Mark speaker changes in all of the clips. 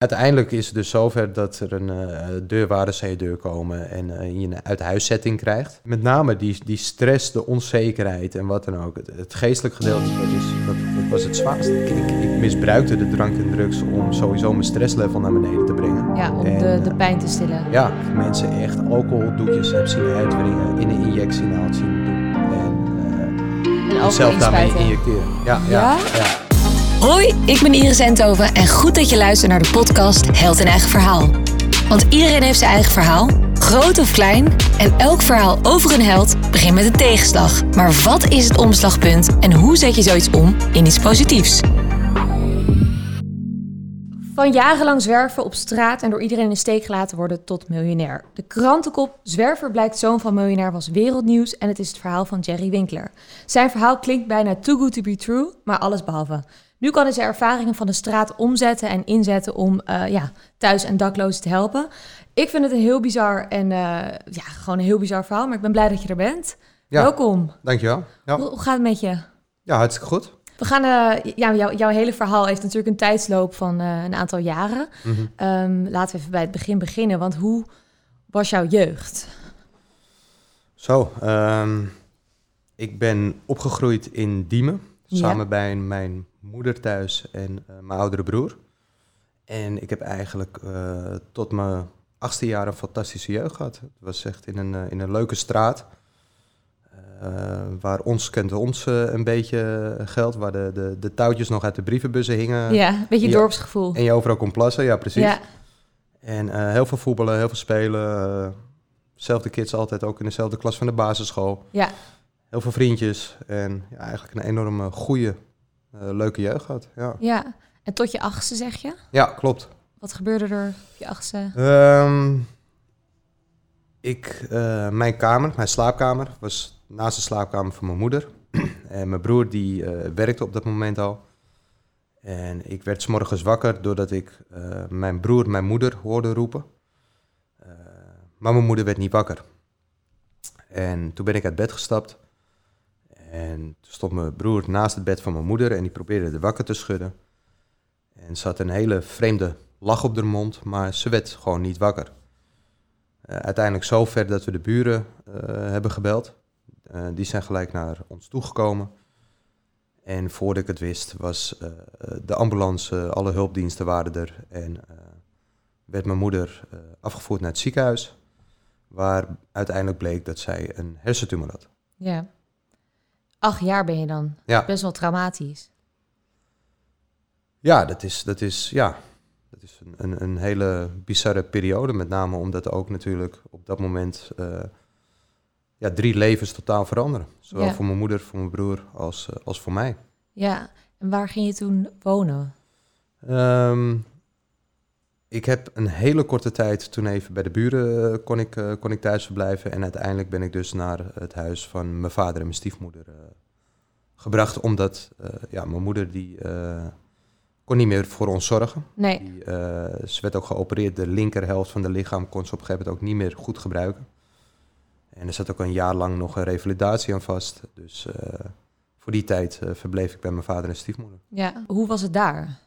Speaker 1: Uiteindelijk is het dus zover dat er een uh, deurwaarders aan je deur komen en uh, je een uit-huiszetting krijgt. Met name die, die stress, de onzekerheid en wat dan ook. Het, het geestelijk gedeelte dat is, dat, dat was het zwaarste. Ik, ik, misbruikte de drank en drugs om sowieso mijn stresslevel naar beneden te brengen.
Speaker 2: Ja, om de, de pijn te stillen.
Speaker 1: Ja, mensen echt alcoholdoekjes heb zien uitwringen, in een injectienaald zien doen. En, uh, en zelf daarmee injecteren. Ja, ja, ja? ja.
Speaker 3: Hoi, ik ben Iris Enthoven en goed dat je luistert naar de podcast Held en Eigen Verhaal. Want iedereen heeft zijn eigen verhaal, groot of klein, en elk verhaal over een held begint met een tegenslag. Maar wat is het omslagpunt en hoe zet je zoiets om in iets positiefs?
Speaker 2: Van jarenlang zwerven op straat en door iedereen in de steek gelaten worden tot miljonair. De krantenkop Zwerver blijkt zoon van miljonair was wereldnieuws en het is het verhaal van Jerry Winkler. Zijn verhaal klinkt bijna too good to be true, maar alles behalve. Nu kan hij zijn ervaringen van de straat omzetten en inzetten om uh, ja, thuis- en daklozen te helpen. Ik vind het een heel bizar en uh, ja, gewoon een heel bizar verhaal, maar ik ben blij dat je er bent.
Speaker 1: Ja,
Speaker 2: Welkom.
Speaker 1: Dankjewel. Ja.
Speaker 2: Hoe, hoe gaat het met je?
Speaker 1: Ja, hartstikke goed.
Speaker 2: We gaan, uh, ja, jou, jouw hele verhaal heeft natuurlijk een tijdsloop van een aantal jaren. Mm -hmm. um, laten we even bij het begin beginnen, want hoe was jouw jeugd?
Speaker 1: Zo, um, ik ben opgegroeid in Diemen, samen bij mijn moeder thuis en uh, mijn oudere broer. En ik heb eigenlijk uh, tot mijn achtste jaar een fantastische jeugd gehad. Het was echt in een, uh, in een leuke straat. waar ons kent ons een beetje geld. Waar de, de, de touwtjes nog uit de brievenbussen hingen.
Speaker 2: Ja, een beetje
Speaker 1: je,
Speaker 2: dorpsgevoel.
Speaker 1: En je overal kon plassen, ja precies.
Speaker 2: Ja.
Speaker 1: En heel veel voetballen, heel veel spelen. zelfde kids altijd ook in dezelfde klas van de basisschool.
Speaker 2: Ja.
Speaker 1: Heel veel vriendjes. En ja, eigenlijk een enorme goede leuke jeugd gehad. Ja.
Speaker 2: ja, en tot je achtste zeg je?
Speaker 1: Ja, klopt.
Speaker 2: Wat gebeurde er op je achtste?
Speaker 1: Um, ik, uh, mijn kamer, mijn slaapkamer, was naast de slaapkamer van mijn moeder. en mijn broer die uh, werkte op dat moment al. En ik werd s morgens wakker doordat ik mijn broer, mijn moeder hoorde roepen. maar mijn moeder werd niet wakker. En toen ben ik uit bed gestapt. En toen stond mijn broer naast het bed van mijn moeder en die probeerde de wakker te schudden. En ze had een hele vreemde lach op haar mond, maar ze werd gewoon niet wakker. Uh, uiteindelijk zo ver dat we de buren uh, hebben gebeld. Uh, die zijn gelijk naar ons toegekomen. En voordat ik het wist, was de ambulance, alle hulpdiensten waren er. En werd mijn moeder afgevoerd naar het ziekenhuis. Waar uiteindelijk bleek dat zij een hersentumor had.
Speaker 2: Ja. Acht jaar ben je dan.
Speaker 1: Ja.
Speaker 2: Best wel traumatisch.
Speaker 1: Ja, dat is, dat is, ja, dat is een, een, een hele bizarre periode. Met name omdat ook natuurlijk op dat moment uh, ja, drie levens totaal veranderen. Zowel
Speaker 2: Ja.
Speaker 1: voor mijn moeder, voor mijn broer als, uh, als voor mij.
Speaker 2: Ja, en waar ging je toen wonen?
Speaker 1: Ehm, ik heb een hele korte tijd toen even bij de buren uh, kon, ik, uh, kon ik thuis verblijven. En uiteindelijk ben ik dus naar het huis van mijn vader en mijn stiefmoeder uh, gebracht. Omdat ja, mijn moeder die kon niet meer voor ons zorgen.
Speaker 2: Nee.
Speaker 1: Die, ze werd ook geopereerd. De linkerhelft van de lichaam kon ze op een gegeven moment ook niet meer goed gebruiken. En er zat ook een jaar lang nog een revalidatie aan vast. Dus voor die tijd verbleef ik bij mijn vader en stiefmoeder.
Speaker 2: Ja, hoe was het daar?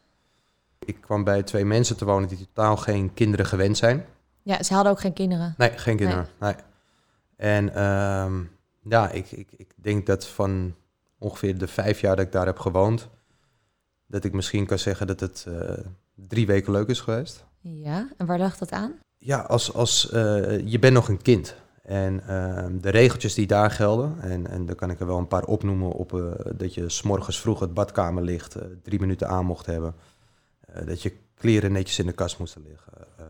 Speaker 1: Ik kwam bij twee mensen te wonen die totaal geen kinderen gewend zijn.
Speaker 2: Ja, ze hadden ook geen kinderen.
Speaker 1: Nee, geen kinderen. Nee. En um, ja, ik, ik, ik denk dat van ongeveer de vijf jaar dat ik daar heb gewoond, dat ik misschien kan zeggen dat het uh, drie weken leuk is geweest.
Speaker 2: Ja, en waar lag dat aan?
Speaker 1: Ja, als, als uh, je bent nog een kind. En uh, de regeltjes die daar gelden, en, en daar kan ik er wel een paar opnoemen op uh, dat je s'morgens vroeg het badkamerlicht drie minuten aan mocht hebben. Uh, dat je kleren netjes in de kast moesten liggen. Uh,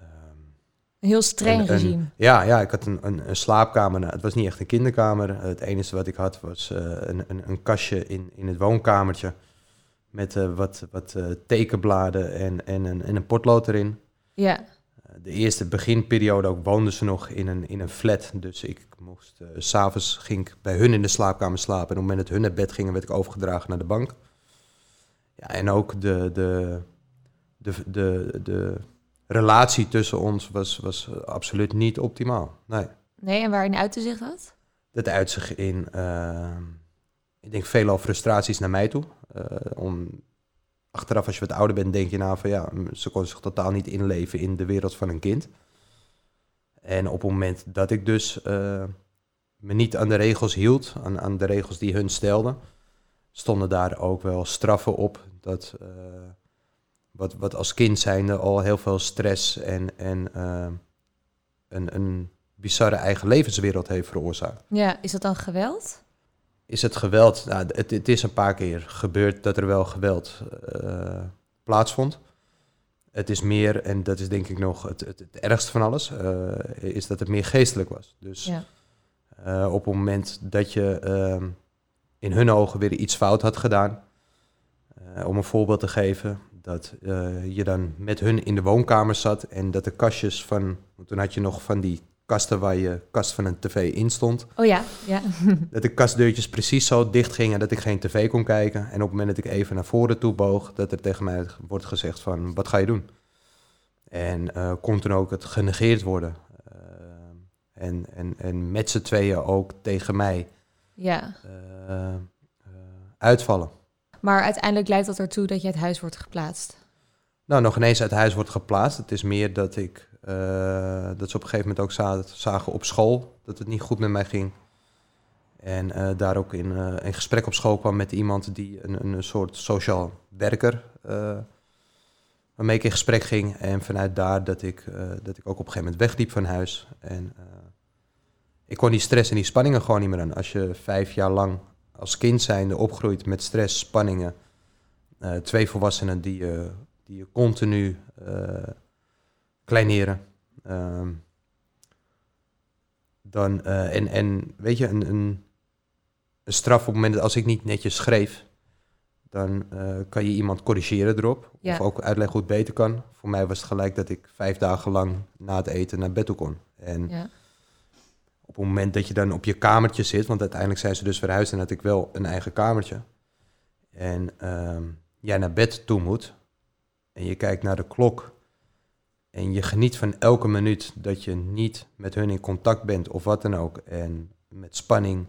Speaker 2: um, een heel streng
Speaker 1: een,
Speaker 2: regime.
Speaker 1: Een, ja, ja, ik had een, een, een slaapkamer. Nou, het was niet echt een kinderkamer. Het enige wat ik had was een, een, een, kastje in, in het woonkamertje. Met wat, wat tekenbladen en, en, een, en een potlood erin.
Speaker 2: Ja.
Speaker 1: De eerste beginperiode ook woonden ze nog in een, in een flat. Dus ik moest, uh, s'avonds ging ik bij hun in de slaapkamer slapen. En op het moment dat hun naar bed gingen, werd ik overgedragen naar de bank. Ja, en ook de, de, de, de, de relatie tussen ons was, was absoluut niet optimaal. Nee.
Speaker 2: Nee, en waarin uitte zich dat?
Speaker 1: Dat uit zich in, uh, ik denk veelal frustraties naar mij toe. Uh, om, achteraf, als je wat ouder bent, denk je nou van ja, ze kon zich totaal niet inleven in de wereld van een kind. En op het moment dat ik dus eh, me niet aan de regels hield, aan, aan de regels die hun stelden, stonden daar ook wel straffen op. Dat eh, wat, wat als kind zijnde al heel veel stress en, en eh, een, een bizarre eigen levenswereld heeft veroorzaakt.
Speaker 2: Ja, is dat dan geweld?
Speaker 1: Is het geweld? Nou, het, het is een paar keer gebeurd dat er wel geweld eh, plaatsvond. Het is meer, en dat is denk ik nog het, het, het ergste van alles, is dat het meer geestelijk was. Dus
Speaker 2: Ja.
Speaker 1: op het moment dat je ehm, in hun ogen weer iets fout had gedaan, eh, om een voorbeeld te geven, dat eh, je dan met hun in de woonkamer zat en dat de kastjes van, toen had je nog van die kasten waar je kast van een tv in stond,
Speaker 2: Oh ja, ja.
Speaker 1: dat de kastdeurtjes precies zo dicht gingen dat ik geen tv kon kijken. En op het moment dat ik even naar voren toe boog, dat er tegen mij wordt gezegd van, wat ga je doen? En eh, kon toen ook het genegeerd worden. En, en, en met z'n tweeën ook tegen mij
Speaker 2: ja.
Speaker 1: eh, eh, uitvallen.
Speaker 2: Maar uiteindelijk leidt dat ertoe dat je het huis wordt geplaatst.
Speaker 1: Nou, nog ineens uit huis wordt geplaatst. Het is meer dat ik, eh, dat ze op een gegeven moment ook za- zagen op school dat het niet goed met mij ging. En daar ook in, in gesprek op school kwam met iemand die een, een soort sociaal werker, waarmee ik in gesprek ging. En vanuit daar dat ik, dat ik ook op een gegeven moment wegliep van huis. En ik kon die stress en die spanningen gewoon niet meer aan. Als je vijf jaar lang als kind zijnde opgroeit met stress, spanningen, eh, twee volwassenen die je die je continu eh, kleineren. Ehm, dan, eh, en, en weet je, een, een, een straf op het moment dat als ik niet netjes schreef, dan eh, kan je iemand corrigeren erop.
Speaker 2: Ja.
Speaker 1: Of ook uitleggen hoe het beter kan. Voor mij was het gelijk dat ik vijf dagen lang na het eten naar bed toe kon. En
Speaker 2: Ja.
Speaker 1: Op het moment dat je dan op je kamertje zit, want uiteindelijk zijn ze dus verhuisd en had ik wel een eigen kamertje. En ehm, jij naar bed toe moet en je kijkt naar de klok en je geniet van elke minuut dat je niet met hun in contact bent of wat dan ook. En met spanning,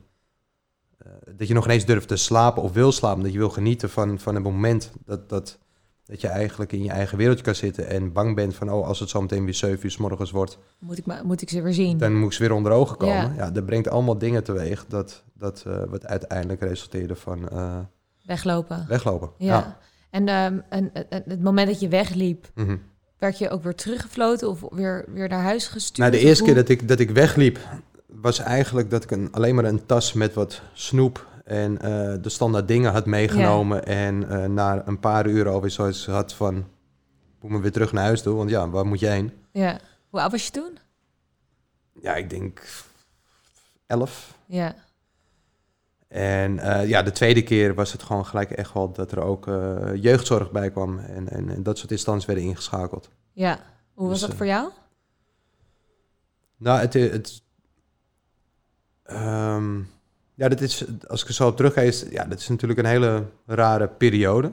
Speaker 1: eh, dat je nog ineens durft te slapen of wil slapen, dat je wil genieten van, van het moment dat, dat, dat je eigenlijk in je eigen wereldje kan zitten en bang bent van, oh, als het zo meteen weer 7 uur s morgens wordt,
Speaker 2: Moet, ik, ma- moet ik ze weer zien?
Speaker 1: dan moet ik ze weer onder ogen komen.
Speaker 2: Ja.
Speaker 1: Ja, dat brengt allemaal dingen teweeg dat, dat eh, wat uiteindelijk resulteerde van eh,
Speaker 2: Weglopen.
Speaker 1: weglopen.
Speaker 2: Ja. En, ehm, en, en- het moment dat je wegliep,
Speaker 1: Mhm.
Speaker 2: werd je ook weer teruggefloten of weer, weer naar huis gestuurd?
Speaker 1: Nou, de eerste keer dat ik, dat ik wegliep, was eigenlijk dat ik een, alleen maar een tas met wat snoep en eh, de standaard dingen had meegenomen. En eh, na een paar uur alweer zoiets had van, moet me weer terug naar huis toe, want ja, waar moet jij heen?
Speaker 2: Ja. Hoe oud was je toen?
Speaker 1: Ja, ik denk elf.
Speaker 2: Ja.
Speaker 1: En eh, ja, de tweede keer was het gewoon gelijk echt wel dat er ook jeugdzorg bij kwam. En, en, en dat soort instanties werden ingeschakeld.
Speaker 2: Ja. Hoe was
Speaker 1: Dus,
Speaker 2: dat voor jou?
Speaker 1: Nou, het, het ehm, ja, dat is, als ik er zo op terug ga, is, ja, dat is natuurlijk een hele rare periode.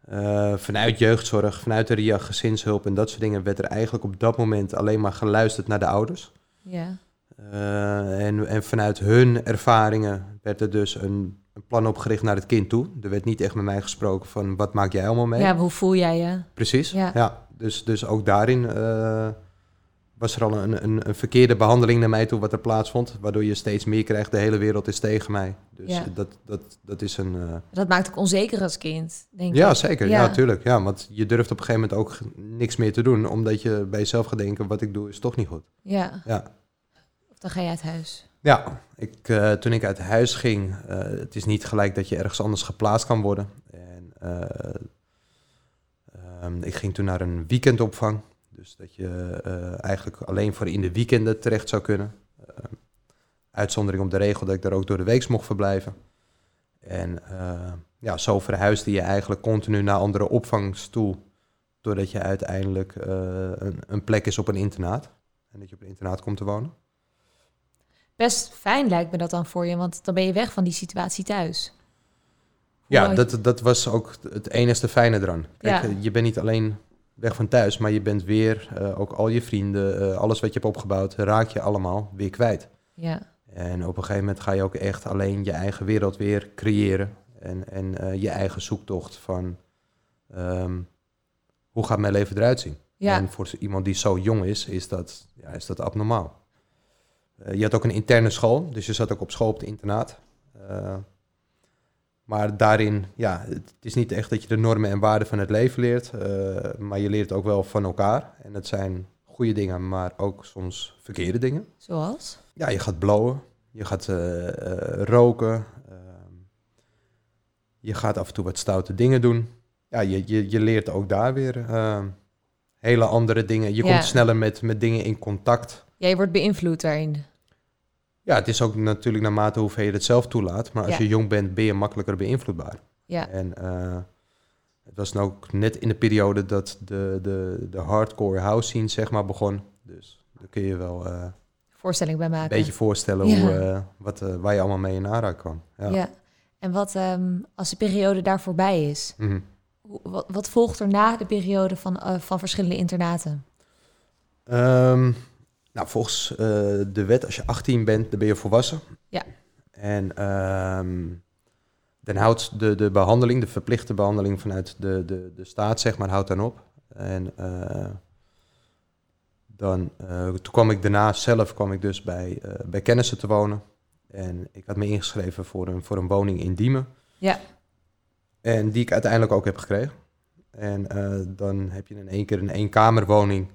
Speaker 1: Eh, vanuit jeugdzorg, vanuit de RIA, gezinshulp en dat soort dingen werd er eigenlijk op dat moment alleen maar geluisterd naar de ouders.
Speaker 2: Ja.
Speaker 1: Eh, en, en vanuit hun ervaringen werd er dus een, een plan opgericht naar het kind toe. Er werd niet echt met mij gesproken van wat maak jij allemaal mee.
Speaker 2: Ja, hoe voel jij je?
Speaker 1: Precies,
Speaker 2: Ja.
Speaker 1: ja. Dus, dus ook daarin eh, was er al een, een, een verkeerde behandeling naar mij toe wat er plaatsvond. Waardoor je steeds meer krijgt, de hele wereld is tegen mij. Dus
Speaker 2: Ja.
Speaker 1: dat, dat, dat is een... eh,
Speaker 2: Dat maakt ook onzeker als kind, denk
Speaker 1: ja,
Speaker 2: ik.
Speaker 1: zeker. Ja, tuurlijk. Ja, want je durft op een gegeven moment ook niks meer te doen. Omdat je bij jezelf gaat denken, wat ik doe is toch niet goed.
Speaker 2: Ja.
Speaker 1: Ja.
Speaker 2: Of dan ga je uit huis.
Speaker 1: Ja, ik, eh, toen ik uit huis ging, eh, het is niet gelijk dat je ergens anders geplaatst kan worden. En, eh, ehm, ik ging toen naar een weekendopvang. Dus dat je eh, eigenlijk alleen voor in de weekenden terecht zou kunnen. Eh, uitzondering op de regel dat ik daar ook door de week mocht verblijven. En eh, ja, zo verhuisde je eigenlijk continu naar andere opvangs toe. Doordat je uiteindelijk eh, een, een plek is op een internaat. En dat je op een internaat komt te wonen.
Speaker 2: Best fijn lijkt me dat dan voor je, want dan ben je weg van die situatie thuis.
Speaker 1: Ja, dat, dat was ook het enige fijne eraan. Kijk,
Speaker 2: Ja.
Speaker 1: je bent niet alleen weg van thuis, maar je bent weer eh, ook al je vrienden, eh, alles wat je hebt opgebouwd, raak je allemaal weer kwijt.
Speaker 2: Ja.
Speaker 1: En op een gegeven moment ga je ook echt alleen je eigen wereld weer creëren. En, en eh, je eigen zoektocht van ehm, hoe gaat mijn leven eruit zien?
Speaker 2: Ja,
Speaker 1: En voor iemand die zo jong is, is dat, ja, is dat abnormaal. Je had ook een interne school, dus je zat ook op school op het internaat. Maar daarin, ja, het is niet echt dat je de normen en waarden van het leven leert, eh, maar je leert ook wel van elkaar. En het zijn goede dingen, maar ook soms verkeerde dingen.
Speaker 2: zoals?
Speaker 1: Ja, je gaat blowen, je gaat eh, eh, roken, ehm, je gaat af en toe wat stoute dingen doen. Ja, je, je, je leert ook daar weer ehm, hele andere dingen. Je
Speaker 2: Ja.
Speaker 1: komt sneller met, met dingen in contact.
Speaker 2: Ja, je wordt beïnvloed daarin.
Speaker 1: Ja, het is ook natuurlijk naarmate hoeveel je het zelf toelaat. Maar als
Speaker 2: Ja.
Speaker 1: je jong bent, ben je makkelijker beïnvloedbaar.
Speaker 2: Ja,
Speaker 1: En eh, het was nou ook net in de periode dat de, de, de hardcore house scene zeg maar begon. Dus daar kun je wel eh,
Speaker 2: voorstelling bij
Speaker 1: een
Speaker 2: maken.
Speaker 1: beetje voorstellen
Speaker 2: Ja.
Speaker 1: hoe, eh, wat, waar je allemaal mee in aanraking kwam. Ja.
Speaker 2: Ja. En wat ehm, als de periode daar voorbij is?
Speaker 1: Mhm.
Speaker 2: Hoe- Wat, wat volgt er na de periode van, van verschillende internaten?
Speaker 1: Ehm, nou, volgens eh, de wet, als je 18 bent, dan ben je volwassen.
Speaker 2: Ja.
Speaker 1: En ehm, dan houdt de, de behandeling, de verplichte behandeling vanuit de, de, de staat, zeg maar, houdt dan op. En eh, dan, eh, toen kwam ik daarna zelf kwam ik dus bij, bij kennissen te wonen. En ik had me ingeschreven voor een, voor een woning in Diemen.
Speaker 2: Ja.
Speaker 1: En die ik uiteindelijk ook heb gekregen. En dan heb je in één keer een eenkamerwoning.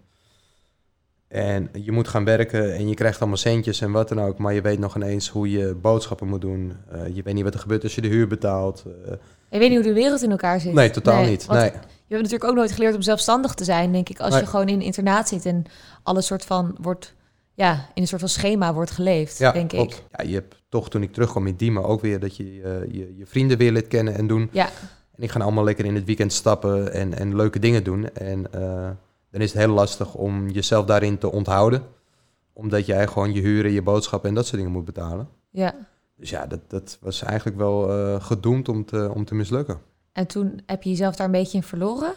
Speaker 1: En je moet gaan werken en je krijgt allemaal centjes en wat dan ook. Maar je weet nog ineens hoe je boodschappen moet doen. Eh, je weet niet wat er gebeurt als je de huur betaalt. Eh,
Speaker 2: Ik weet niet hoe de wereld in elkaar zit.
Speaker 1: nee, totaal niet. Nee.
Speaker 2: Je hebt natuurlijk ook nooit geleerd om zelfstandig te zijn, denk ik. Als
Speaker 1: Nee.
Speaker 2: je gewoon in een internaat zit en alles soort van wordt, ja, in een soort van schema wordt geleefd,
Speaker 1: Ja,
Speaker 2: denk
Speaker 1: klopt.
Speaker 2: ik.
Speaker 1: Ja, je hebt toch toen ik terugkwam in Diemen ook weer dat je eh, je, je vrienden weer leert kennen en doen.
Speaker 2: Ja,
Speaker 1: En ik ga allemaal lekker in het weekend stappen en, en leuke dingen doen. En dan is het heel lastig om jezelf daarin te onthouden. Omdat jij gewoon je huren, je boodschappen en dat soort dingen moet betalen.
Speaker 2: ja.
Speaker 1: Dus ja, dat, dat was eigenlijk wel eh, gedoemd om te, om te mislukken.
Speaker 2: En toen heb je jezelf daar een beetje in verloren?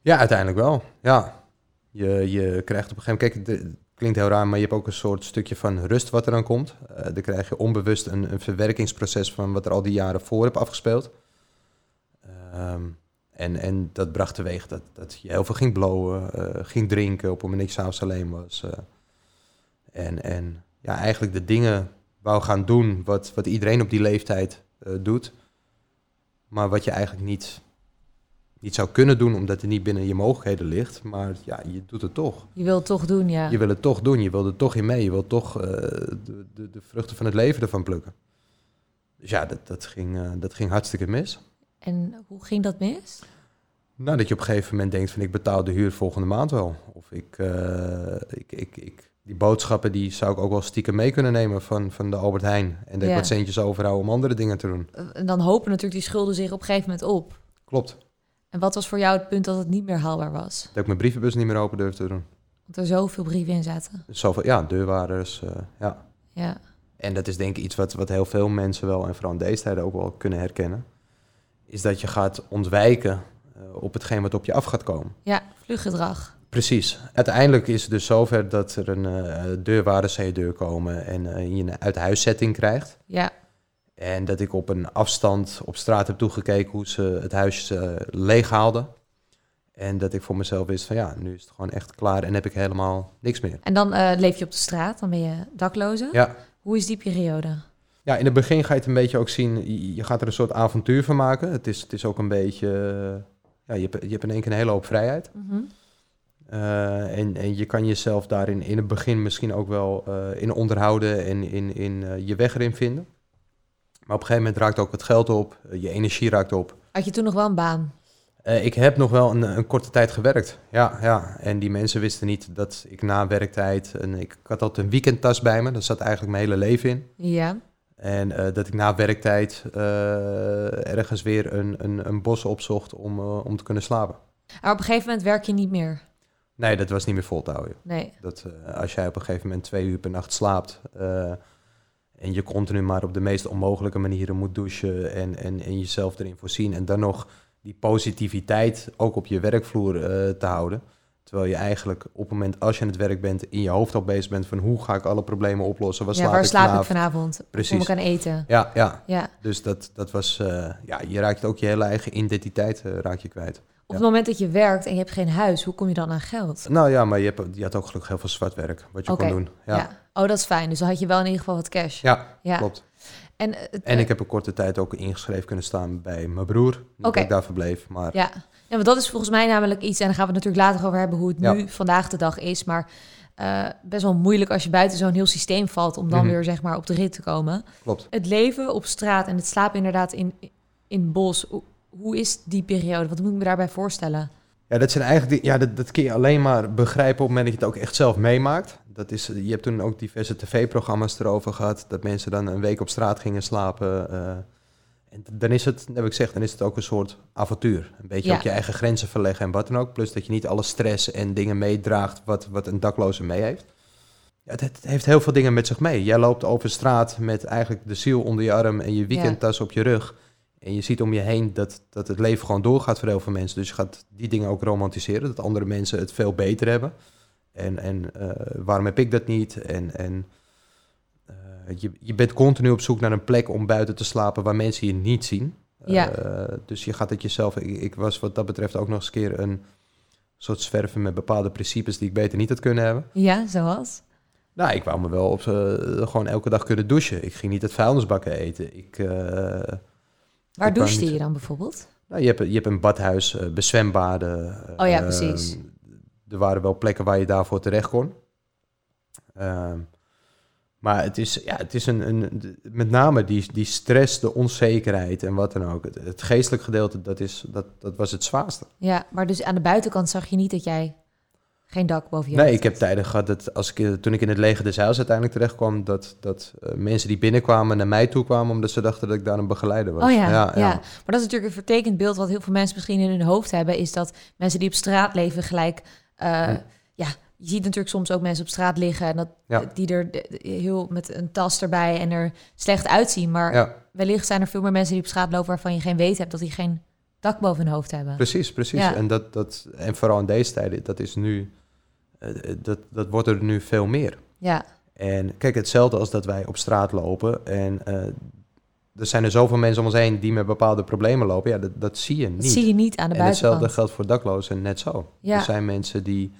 Speaker 1: Ja, uiteindelijk wel. Ja. Je, je krijgt op een gegeven moment... Kijk, het klinkt heel raar, maar je hebt ook een soort stukje van rust wat er dan komt. Eh dan krijg je onbewust een, een verwerkingsproces van wat er al die jaren voor heb afgespeeld. Ehm, en, en dat bracht teweeg dat, dat je heel veel ging blowen, eh, ging drinken op het moment dat je s'avonds alleen was. eh. en, en ja, eigenlijk de dingen wou gaan doen wat, wat iedereen op die leeftijd eh, doet. Maar wat je eigenlijk niet, niet zou kunnen doen, omdat het niet binnen je mogelijkheden ligt. Maar ja, je doet het toch.
Speaker 2: Je wil het toch doen, ja.
Speaker 1: Je wil het toch doen, je wil er toch in mee. Je wil toch de, de, de vruchten van het leven ervan plukken. Dus ja, dat, dat, ging, dat ging hartstikke mis.
Speaker 2: En hoe ging dat mis?
Speaker 1: Nou, dat je op een gegeven moment denkt van ik betaal de huur volgende maand wel. Of ik, eh, ik, ik, ik, die boodschappen die zou ik ook wel stiekem mee kunnen nemen van, van de Albert Heijn. En dat
Speaker 2: Ja.
Speaker 1: ik wat centjes overhoud om andere dingen te doen.
Speaker 2: En dan hopen natuurlijk die schulden zich op een gegeven moment op.
Speaker 1: Klopt.
Speaker 2: En wat was voor jou het punt dat het niet meer haalbaar was?
Speaker 1: Dat ik mijn brievenbus niet meer open durfde te doen.
Speaker 2: Want er zoveel brieven in zaten.
Speaker 1: Zoveel, ja, deurwaarders, eh, ja.
Speaker 2: Ja,
Speaker 1: En dat is denk ik iets wat, wat heel veel mensen wel, en vooral in deze tijden ook wel kunnen herkennen. Is dat je gaat ontwijken eh, op hetgeen wat op je af gaat komen.
Speaker 2: ja vluggedrag.
Speaker 1: Precies. Uiteindelijk is het dus zover dat er een eh deurwaarders aan je deur komen en eh, je een uithuiszetting krijgt.
Speaker 2: Ja,
Speaker 1: En dat ik op een afstand op straat heb toegekeken hoe ze het huis eh leeg haalden. En dat ik voor mezelf wist van ja, nu is het gewoon echt klaar en heb ik helemaal niks meer.
Speaker 2: en dan leef je op de straat, dan ben je dakloze.
Speaker 1: Ja,
Speaker 2: Hoe is die periode?
Speaker 1: Ja, in het begin ga je het een beetje ook zien. je- gaat er een soort avontuur van maken. Het is, het is ook een beetje. Ja, je, hebt, je hebt in één keer een hele hoop vrijheid.
Speaker 2: Mhm.
Speaker 1: Eh, en, en je kan jezelf daarin in het begin misschien ook wel eh, in onderhouden en in, in eh, je weg erin vinden. Maar op een gegeven moment raakt ook het geld op, je energie raakt op.
Speaker 2: Had je toen nog wel een baan?
Speaker 1: Ik heb nog wel een, een korte tijd gewerkt. Ja, ja, en die mensen wisten niet dat ik na werktijd. En ik, ik had altijd een weekendtas bij me, daar zat eigenlijk mijn hele leven in.
Speaker 2: Ja.
Speaker 1: En eh, dat ik na werktijd eh, ergens weer een, een, een bos opzocht om, eh, om te kunnen slapen.
Speaker 2: Maar op een gegeven moment werk je niet meer.
Speaker 1: Nee, dat was niet meer vol te houden.
Speaker 2: Nee.
Speaker 1: Dat, als jij op een gegeven moment twee uur per nacht slaapt en je continu maar op de meest onmogelijke manieren moet douchen en, en, en jezelf erin voorzien en dan nog die positiviteit ook op je werkvloer te houden. Terwijl je eigenlijk op het moment als je aan het werk bent, in je hoofd al bezig bent van hoe ga ik alle problemen oplossen? Waar
Speaker 2: ja,
Speaker 1: slaap
Speaker 2: waar
Speaker 1: ik
Speaker 2: slaap
Speaker 1: vanavond?
Speaker 2: ik vanavond?
Speaker 1: Precies.
Speaker 2: Kom ik aan eten?
Speaker 1: Ja, ja.
Speaker 2: Ja.
Speaker 1: Dus dat, dat was, eh, ja, je raakt ook je hele eigen identiteit raak je kwijt.
Speaker 2: Op het moment dat je werkt en je hebt geen huis, hoe kom je dan aan geld?
Speaker 1: Nou ja, maar je, hebt, je had ook gelukkig heel veel zwart werk, wat je kon doen. Ja,
Speaker 2: Ja. Oh, dat is fijn. Dus dan had je wel in ieder geval wat cash.
Speaker 1: ja,
Speaker 2: Ja.
Speaker 1: klopt.
Speaker 2: En, eh, het-
Speaker 1: En ik heb een korte tijd ook ingeschreven kunnen staan bij mijn broer.
Speaker 2: Oké.
Speaker 1: dat ik daar verbleef, maar
Speaker 2: Ja. ja, want dat is volgens mij namelijk iets, en daar gaan we het natuurlijk later over hebben hoe het
Speaker 1: Ja.
Speaker 2: nu vandaag de dag is. Maar eh, best wel moeilijk als je buiten zo'n heel systeem valt om dan
Speaker 1: Mhm.
Speaker 2: weer zeg maar op de rit te komen.
Speaker 1: klopt.
Speaker 2: Het leven op straat en het slapen inderdaad in, in bos. Hoe is die periode? Wat moet ik me daarbij voorstellen?
Speaker 1: Ja, dat zijn eigenlijk, ja, dat, dat kun je alleen maar begrijpen op het moment dat je het ook echt zelf meemaakt. Dat is, je hebt toen ook diverse tv-programma's erover gehad, dat mensen dan een week op straat gingen slapen. eh, en dan is het, heb ik gezegd, dan is het ook een soort avontuur. Een beetje
Speaker 2: Ja.
Speaker 1: ook je eigen grenzen verleggen en wat dan ook. Plus dat je niet alle stress en dingen meedraagt wat, wat een dakloze mee heeft. Ja, het, het heeft heel veel dingen met zich mee. Jij loopt over straat met eigenlijk de ziel onder je arm en je weekendtas op je rug. En je ziet om je heen dat, dat het leven gewoon doorgaat voor heel veel mensen. Dus je gaat die dingen ook romantiseren. Dat andere mensen het veel beter hebben. En, en eh, waarom heb ik dat niet? En, en eh, je, je bent continu op zoek naar een plek om buiten te slapen waar mensen je niet zien.
Speaker 2: Ja.
Speaker 1: Eh, dus je gaat het jezelf... Ik, ik was wat dat betreft ook nog eens een keer een soort zwerven met bepaalde principes die ik beter niet had kunnen hebben.
Speaker 2: Ja, zoals?
Speaker 1: Nou, ik wou me wel op, gewoon elke dag kunnen douchen. Ik ging niet het vuilnisbakken eten. Ik,
Speaker 2: Waar douchte je dan bijvoorbeeld?
Speaker 1: nou, je, hebt, je hebt een badhuis, eh bezwembaden.
Speaker 2: Oh ja,
Speaker 1: eh,
Speaker 2: precies.
Speaker 1: er waren wel plekken waar je daarvoor terecht kon. Ehm, maar het is, ja, het is een, een, met name die, die stress, de onzekerheid en wat dan ook. Het, het geestelijk gedeelte, dat, is, dat, dat was het zwaarste.
Speaker 2: Ja, maar dus aan de buitenkant zag je niet dat jij geen dak boven je
Speaker 1: Nee, ik heb tijden gehad dat als ik, eh, toen ik in het leger des Heils uiteindelijk terecht kwam, dat, dat eh, mensen die binnenkwamen naar mij toe kwamen omdat ze dachten dat ik daar een begeleider was.
Speaker 2: Oh ja, ja, Maar dat is natuurlijk een vertekend beeld wat heel veel mensen misschien in hun hoofd hebben, is dat mensen die op straat leven gelijk, eh,
Speaker 1: Hm.
Speaker 2: ja, je ziet natuurlijk soms ook mensen op straat liggen en dat
Speaker 1: Ja.
Speaker 2: die er de- de- heel met een tas erbij en er slecht uitzien, maar
Speaker 1: ja.
Speaker 2: wellicht zijn er veel meer mensen die op straat lopen waarvan je geen weet hebt dat die geen dak boven hun hoofd hebben.
Speaker 1: Precies, precies.
Speaker 2: Ja.
Speaker 1: En, dat, dat, en vooral in deze tijden, dat is nu, eh, dat, dat wordt er nu veel meer.
Speaker 2: Ja,
Speaker 1: En kijk, hetzelfde als dat wij op straat lopen en eh, er zijn er zoveel mensen om ons heen die met bepaalde problemen lopen. Ja, dat, dat zie je niet.
Speaker 2: dat zie je niet aan de
Speaker 1: en hetzelfde
Speaker 2: buitenkant.
Speaker 1: geldt voor daklozen, net zo.
Speaker 2: Ja.
Speaker 1: Er zijn mensen die,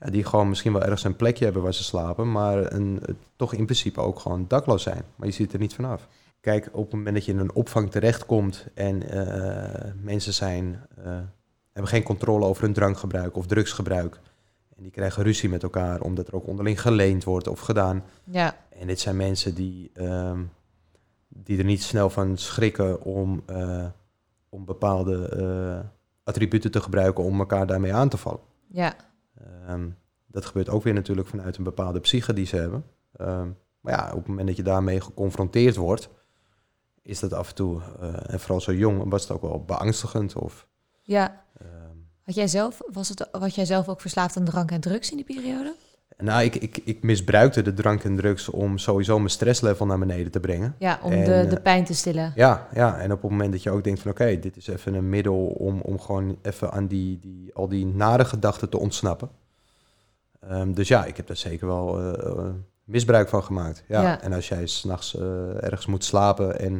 Speaker 1: ja, die gewoon misschien wel ergens een plekje hebben waar ze slapen, maar een, toch in principe ook gewoon dakloos zijn. Maar je ziet er niet vanaf. Kijk, op het moment dat je in een opvang terechtkomt en eh, mensen zijn, eh, hebben geen controle over hun drankgebruik of drugsgebruik. En die krijgen ruzie met elkaar omdat er ook onderling geleend wordt of gedaan.
Speaker 2: Ja,
Speaker 1: En dit zijn mensen die, ehm, die er niet snel van schrikken om, eh, om bepaalde eh, attributen te gebruiken om elkaar daarmee aan te vallen.
Speaker 2: ja,
Speaker 1: Ehm, dat gebeurt ook weer natuurlijk vanuit een bepaalde psyche die ze hebben. Ehm, maar ja, op het moment dat je daarmee geconfronteerd wordt, is dat af en toe, eh, en vooral zo jong, was het ook wel beangstigend. Of,
Speaker 2: ja. Had jij zelf, was het, was jij zelf ook verslaafd aan drank en drugs in die periode?
Speaker 1: nou, ik, ik, ik misbruikte de drank en drugs om sowieso mijn stresslevel naar beneden te brengen.
Speaker 2: Ja, om
Speaker 1: En,
Speaker 2: de,
Speaker 1: eh,
Speaker 2: de pijn te stillen.
Speaker 1: Ja, ja, en op het moment dat je ook denkt van oké, dit is even een middel om, om gewoon even aan die, die, al die nare gedachten te ontsnappen. Ehm, dus ja, ik heb daar zeker wel eh, eh, misbruik van gemaakt. Ja.
Speaker 2: Ja.
Speaker 1: En als jij s'nachts uh, ergens moet slapen en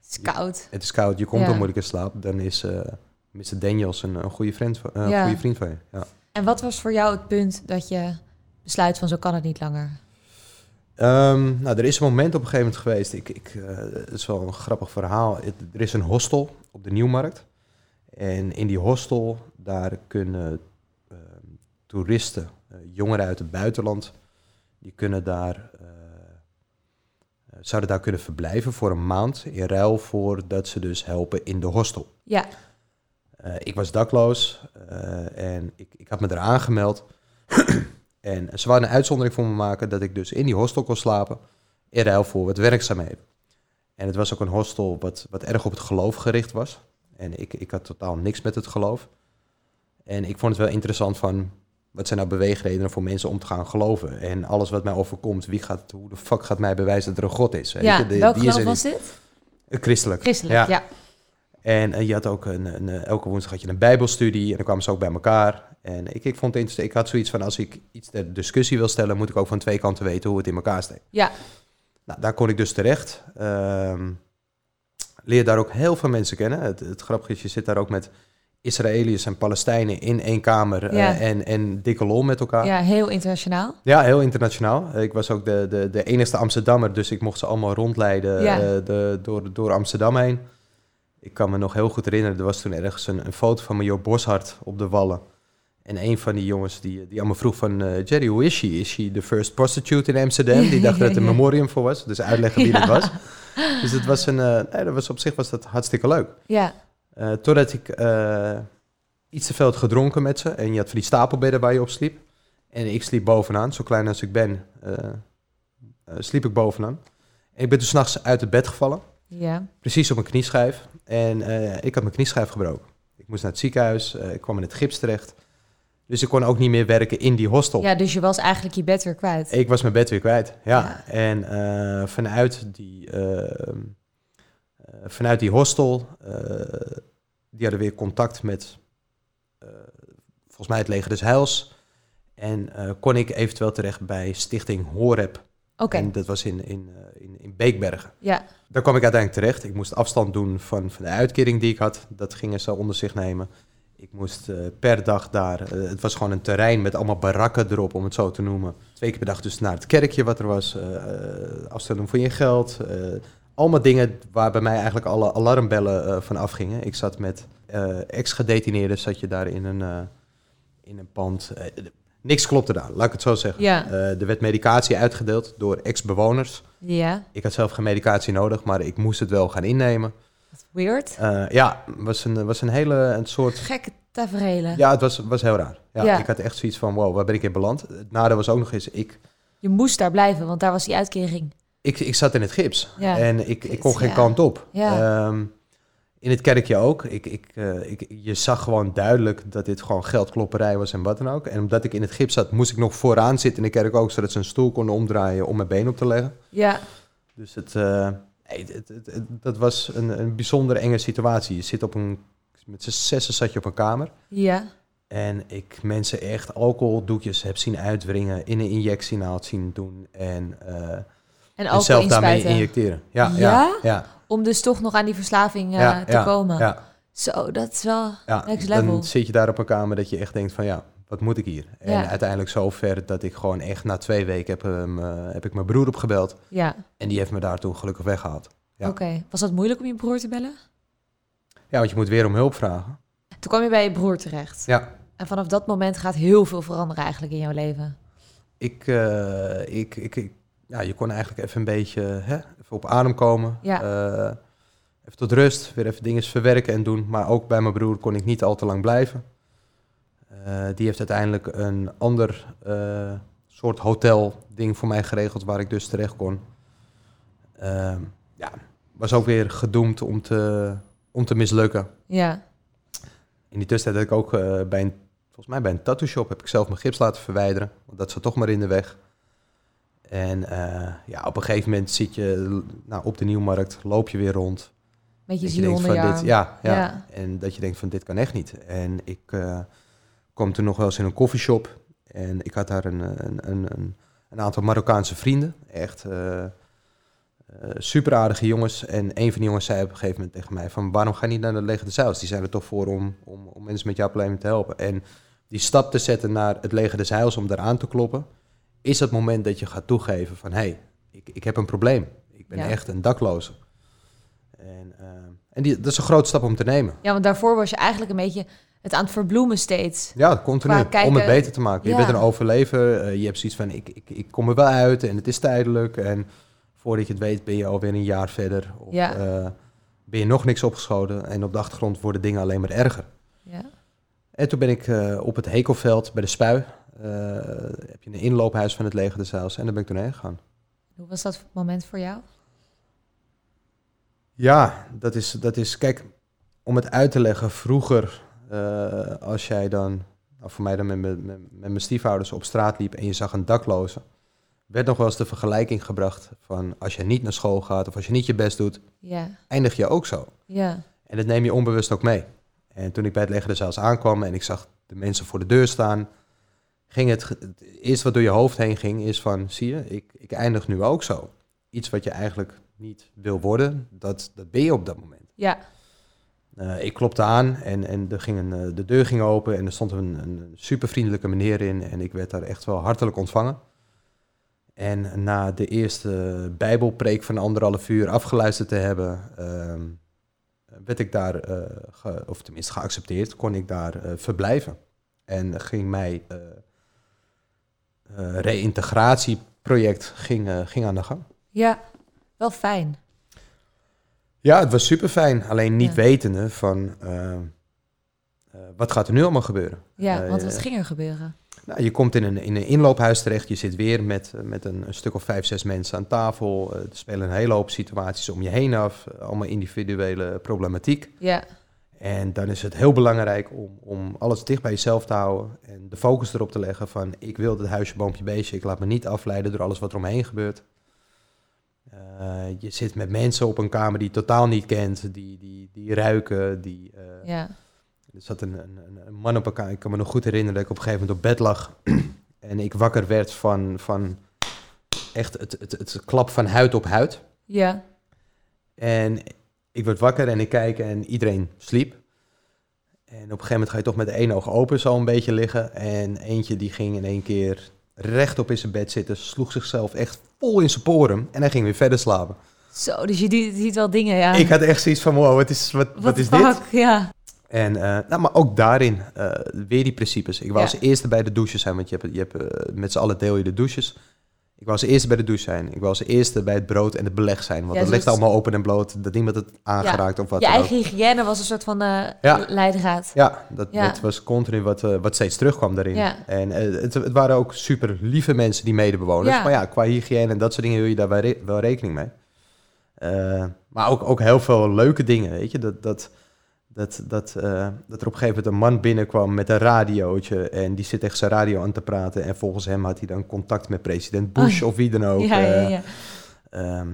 Speaker 2: Het is koud.
Speaker 1: het is koud, je komt
Speaker 2: Ja.
Speaker 1: dan moeilijk in slaap, dan is Mr. Daniels een, een goede vriend van, eh,
Speaker 2: Ja.
Speaker 1: goede vriend van je. Ja.
Speaker 2: En wat was voor jou het punt dat je besluit van zo kan het niet langer?
Speaker 1: Ehm, nou, er is een moment op een gegeven moment geweest. Ik, ik, eh, het is wel een grappig verhaal. Het- er is een hostel op de Nieuwmarkt. En in die hostel, daar kunnen ehm, toeristen, eh, jongeren uit het buitenland, die kunnen daar, eh, eh, zouden daar kunnen verblijven voor een maand. In ruil voor dat ze dus helpen in de hostel.
Speaker 2: Ja,
Speaker 1: Eh, ik was dakloos eh, en ik, ik had me eraan aangemeld. en ze wouden een uitzondering voor me maken dat ik dus in die hostel kon slapen. In ruil voor wat werkzaamheden. En het was ook een hostel wat, wat erg op het geloof gericht was. En ik, ik had totaal niks met het geloof. En ik vond het wel interessant van... wat zijn nou beweegredenen voor mensen om te gaan geloven? En alles wat mij overkomt, wie gaat, hoe de fuck gaat mij bewijzen dat er een God is?
Speaker 2: Ja. welk geloof was dit?
Speaker 1: Christelijk.
Speaker 2: Christelijk, ja.
Speaker 1: En eh, je had ook een, een, eh, elke woensdag had je een bijbelstudie en dan kwamen ze ook bij elkaar. En ik, ik vond het interessant. Ik had zoiets van, als ik iets ter discussie wil stellen, moet ik ook van twee kanten weten hoe het in elkaar steekt.
Speaker 2: Ja,
Speaker 1: Nou, daar kon ik dus terecht. Ehm leer daar ook heel veel mensen kennen. Het, het grappige is, je zit daar ook met Israëliërs en Palestijnen in één kamer eh,
Speaker 2: Ja.
Speaker 1: en, en dikke lol met elkaar. Ja.
Speaker 2: ja, heel internationaal.
Speaker 1: heel internationaal. Ik was ook de, de, de enigste Amsterdammer, dus ik mocht ze allemaal rondleiden
Speaker 2: Ja.
Speaker 1: de, door, door Amsterdam heen. Ik kan me nog heel goed herinneren, er was toen ergens een, een foto van Major Boshart op de wallen. En een van die jongens die, die aan me vroeg van... eh, Jerry, hoe is she? Is she the first prostitute in Amsterdam? Die dacht dat het een
Speaker 2: Ja.
Speaker 1: memoriam voor was. Dus uitleggen wie
Speaker 2: Ja.
Speaker 1: dat was. Dus het was een, eh, nee, dat was op zich was dat hartstikke leuk.
Speaker 2: Ja,
Speaker 1: Eh, totdat ik iets te veel had gedronken met ze. En je had van die stapelbedden waar je op sliep. En ik sliep bovenaan, zo klein als ik ben, sliep ik bovenaan. En ik ben toen s'nachts uit het bed gevallen.
Speaker 2: Ja.
Speaker 1: Precies op mijn knieschijf. En eh, ik had mijn knieschijf gebroken. Ik moest naar het ziekenhuis. eh, ik kwam in het gips terecht. Dus ik kon ook niet meer werken in die hostel.
Speaker 2: Ja, dus je was eigenlijk je bed weer kwijt.
Speaker 1: Ik was mijn bed weer kwijt. Ja.
Speaker 2: Ja.
Speaker 1: En eh, vanuit, die, vanuit die hostel, die hadden weer contact met, volgens mij het leger des Heils. En kon ik eventueel terecht bij Stichting Horeb.
Speaker 2: Oké,
Speaker 1: En dat was in, in, in, in Beekbergen.
Speaker 2: ja.
Speaker 1: Daar kwam ik uiteindelijk terecht. Ik moest afstand doen van, van de uitkering die ik had. Dat gingen ze onder zich nemen. Ik moest eh, per dag daar... eh, het was gewoon een terrein met allemaal barakken erop, om het zo te noemen. Twee keer per dag dus naar het kerkje wat er was. eh eh, afstelling van je geld. allemaal dingen waar bij mij eigenlijk alle alarmbellen van afgingen. Ik zat met ex-gedetineerden, zat je daar in een, in een pand. Niks klopte daar, laat ik het zo zeggen.
Speaker 2: Ja.
Speaker 1: Eh, er werd medicatie uitgedeeld door ex-bewoners.
Speaker 2: Ja,
Speaker 1: Ik had zelf geen medicatie nodig, maar ik moest het wel gaan innemen.
Speaker 2: weird.
Speaker 1: Eh, ja, was een, was een hele een soort.
Speaker 2: Gekke tafereelen.
Speaker 1: Ja, het was, was heel raar. Ja,
Speaker 2: Ja.
Speaker 1: Ik had echt zoiets van: wow, waar ben ik in beland? Het nadeel was ook nog eens: ik,
Speaker 2: Je moest daar blijven, want daar was die uitkering.
Speaker 1: ik, ik zat in het gips
Speaker 2: Ja.
Speaker 1: en ik, ik kon geen
Speaker 2: Ja.
Speaker 1: kant op.
Speaker 2: Ja.
Speaker 1: Ehm, in het kerkje ook. Ik, ik, eh, ik, je zag gewoon duidelijk dat dit gewoon geldklopperij was en wat dan ook. En omdat ik in het gips zat, moest ik nog vooraan zitten in de kerk ook, zodat ze een stoel konden omdraaien om mijn been op te leggen.
Speaker 2: Ja,
Speaker 1: Dus het, eh, nee, het, het- het- dat was een, een bijzonder enge situatie. Je zit op een, met z'n zessen zat je op een kamer.
Speaker 2: ja.
Speaker 1: En ik mensen echt alcoholdoekjes heb zien uitwringen, in een injectienaald zien doen en, eh
Speaker 2: En
Speaker 1: zelf daarmee injecteren. Ja, ja,
Speaker 2: Ja?
Speaker 1: ja,
Speaker 2: Om dus toch nog aan die verslaving eh,
Speaker 1: ja,
Speaker 2: te
Speaker 1: ja,
Speaker 2: komen.
Speaker 1: Ja,
Speaker 2: Zo, dat is wel
Speaker 1: ja.
Speaker 2: next level.
Speaker 1: Dan zit je daar op een kamer dat je echt denkt van ja, wat moet ik hier? En
Speaker 2: Ja.
Speaker 1: uiteindelijk zo ver dat ik gewoon echt na twee weken heb, eh, heb ik mijn broer opgebeld.
Speaker 2: Ja,
Speaker 1: En die heeft me daar toen gelukkig weggehaald. Ja.
Speaker 2: oké. Was dat moeilijk om je broer te bellen?
Speaker 1: Ja, want je moet weer om hulp vragen.
Speaker 2: Toen kwam je bij je broer terecht.
Speaker 1: Ja,
Speaker 2: En vanaf dat moment gaat heel veel veranderen eigenlijk in jouw leven.
Speaker 1: Ik, eh, ik, ik, ik- ja, je kon eigenlijk even een beetje hè, even op adem komen.
Speaker 2: Ja.
Speaker 1: Eh, even tot rust, weer even dingen verwerken en doen. Maar ook bij mijn broer kon ik niet al te lang blijven. Eh, die heeft uiteindelijk een ander eh, soort hotel ding voor mij geregeld waar ik dus terecht kon. Ja, was ook weer gedoemd om te, om te mislukken.
Speaker 2: Ja,
Speaker 1: In die tussentijd heb ik ook bij een, volgens mij bij een tattoo shop heb ik zelf mijn gips laten verwijderen. Want dat zat toch maar in de weg. En eh, ja, op een gegeven moment zit je nou, op de nieuwmarkt, loop je weer rond.
Speaker 2: met je ziel
Speaker 1: denkt
Speaker 2: onder
Speaker 1: van dit, ja, ja.
Speaker 2: Ja.
Speaker 1: En dat je denkt van dit kan echt niet. En ik eh, kwam toen nog wel eens in een koffieshop. En ik had daar een, een, een, een, een aantal Marokkaanse vrienden. Echt eh super aardige jongens. En een van die jongens zei op een gegeven moment tegen mij van... waarom ga je niet naar de Leger des Heils? Die zijn er toch voor om, om, om mensen met jouw problemen te helpen. En die stap te zetten naar het Leger des Heils om daar aan te kloppen... is het moment dat je gaat toegeven van... hé, hey, ik, ik heb een probleem. Ik ben
Speaker 2: Ja.
Speaker 1: echt een dakloze. En, eh, en die, dat is een grote stap om te nemen.
Speaker 2: Ja, want daarvoor was je eigenlijk een beetje het aan het verbloemen steeds.
Speaker 1: Ja, continu.
Speaker 2: Kijken-
Speaker 1: Om het beter te maken.
Speaker 2: Ja.
Speaker 1: Je bent een overlever. eh, je hebt zoiets van, ik, ik, ik kom er wel uit en het is tijdelijk. En voordat je het weet ben je alweer een jaar verder. Of
Speaker 2: Ja.
Speaker 1: eh, ben je nog niks opgeschoten. En op de achtergrond worden dingen alleen maar erger.
Speaker 2: Ja.
Speaker 1: En toen ben ik op het Hekelveld bij de Spui. Eh, heb je een inloophuis van het leger Heils. En daar ben ik toen heen gegaan.
Speaker 2: Hoe was dat moment voor jou?
Speaker 1: Ja, dat is, dat is, kijk, om het uit te leggen, vroeger, eh, als jij dan, nou voor mij dan met, mijn- met, met mijn stiefouders op straat liep en je zag een dakloze, werd nog wel eens de vergelijking gebracht van als je niet naar school gaat of als je niet je best doet,
Speaker 2: Ja,
Speaker 1: eindig je ook zo.
Speaker 2: ja,
Speaker 1: En dat neem je onbewust ook mee. En toen ik bij het leger Heils aankwam en ik zag de mensen voor de deur staan, ging het, het eerste wat door je hoofd heen ging, is van, zie je, ik, ik eindig nu ook zo. Iets wat je eigenlijk niet wil worden, dat, dat ben je op dat moment.
Speaker 2: Ja,
Speaker 1: Eh, ik klopte aan en, en er ging een, eh, de deur ging open en er stond een, een super vriendelijke meneer in en ik werd daar echt wel hartelijk ontvangen. En na de eerste bijbelpreek van anderhalf uur afgeluisterd te hebben, ehm, werd ik daar, eh, ge- of tenminste geaccepteerd, kon ik daar verblijven. En ging mij reïntegratieproject ging, eh, ging aan de gang.
Speaker 2: ja, wel fijn.
Speaker 1: Ja, het was super fijn. Alleen niet
Speaker 2: Ja.
Speaker 1: wetende van eh, eh, wat gaat er nu allemaal gebeuren.
Speaker 2: Ja,
Speaker 1: Eh,
Speaker 2: want wat ging er gebeuren?
Speaker 1: Nou, je komt in een, in een inloophuis terecht. Je zit weer met, eh, met een, een stuk of vijf, zes mensen aan tafel. Eh, er spelen een hele hoop situaties om je heen af. eh, allemaal individuele problematiek.
Speaker 2: Ja,
Speaker 1: En dan is het heel belangrijk om, om alles dicht bij jezelf te houden. En de focus erop te leggen van ik wil het huisje, boompje, beestje. Ik laat me niet afleiden door alles wat er omheen gebeurt. Eh, je zit met mensen op een kamer die je totaal niet kent. Die, die, die ruiken. Die, eh,
Speaker 2: ja,
Speaker 1: er zat een, een, een- een man op elkaar. Ik kan me nog goed herinneren dat ik op een gegeven moment op bed lag. en ik wakker werd van, van echt het, het, het klap van huid op huid.
Speaker 2: ja,
Speaker 1: En ik werd wakker en ik kijk en iedereen sliep. En op een gegeven moment ga je toch met één oog open zo een beetje liggen. En eentje die ging in één keer rechtop in zijn bed zitten, sloeg zichzelf echt vol in zijn poren en hij ging weer verder slapen.
Speaker 2: Zo, dus je ziet wel dingen, ja.
Speaker 1: Ik had echt zoiets van, wow, wat is, wat, wat,
Speaker 2: the
Speaker 1: is dit?
Speaker 2: Ja,
Speaker 1: En, eh, nou, maar ook daarin eh, weer die principes. Ik wou
Speaker 2: Ja.
Speaker 1: als eerste bij de douches zijn, want je hebt, je hebt eh, met z'n allen deel je de douches. Ik wou als eerste bij de douche zijn. Ik wou als eerste bij het brood en het beleg zijn. Want
Speaker 2: Ja,
Speaker 1: dat
Speaker 2: dus
Speaker 1: ligt
Speaker 2: het-
Speaker 1: allemaal open en bloot. Dat niemand het aangeraakt of wat
Speaker 2: je
Speaker 1: ook.
Speaker 2: eigen hygiëne was een soort van eh
Speaker 1: Ja.
Speaker 2: leidraad.
Speaker 1: Ja, dat,
Speaker 2: Ja.
Speaker 1: dat was continu wat, eh, wat steeds terugkwam daarin.
Speaker 2: Ja.
Speaker 1: En eh, het, het waren ook super lieve mensen, die medebewoners. Maar ja, qua hygiëne en dat soort dingen wil je daar wel, re- wel rekening mee. Maar ook, ook heel veel leuke dingen, weet je. Dat, dat, dat, dat, eh, dat er op een gegeven moment een man binnenkwam met een radiootje... en die zit tegen zijn radio aan te praten... en volgens hem had hij dan contact met president Bush
Speaker 2: Oh.
Speaker 1: of wie dan ook.
Speaker 2: ja, ja,
Speaker 1: eh,
Speaker 2: ja.
Speaker 1: Ehm,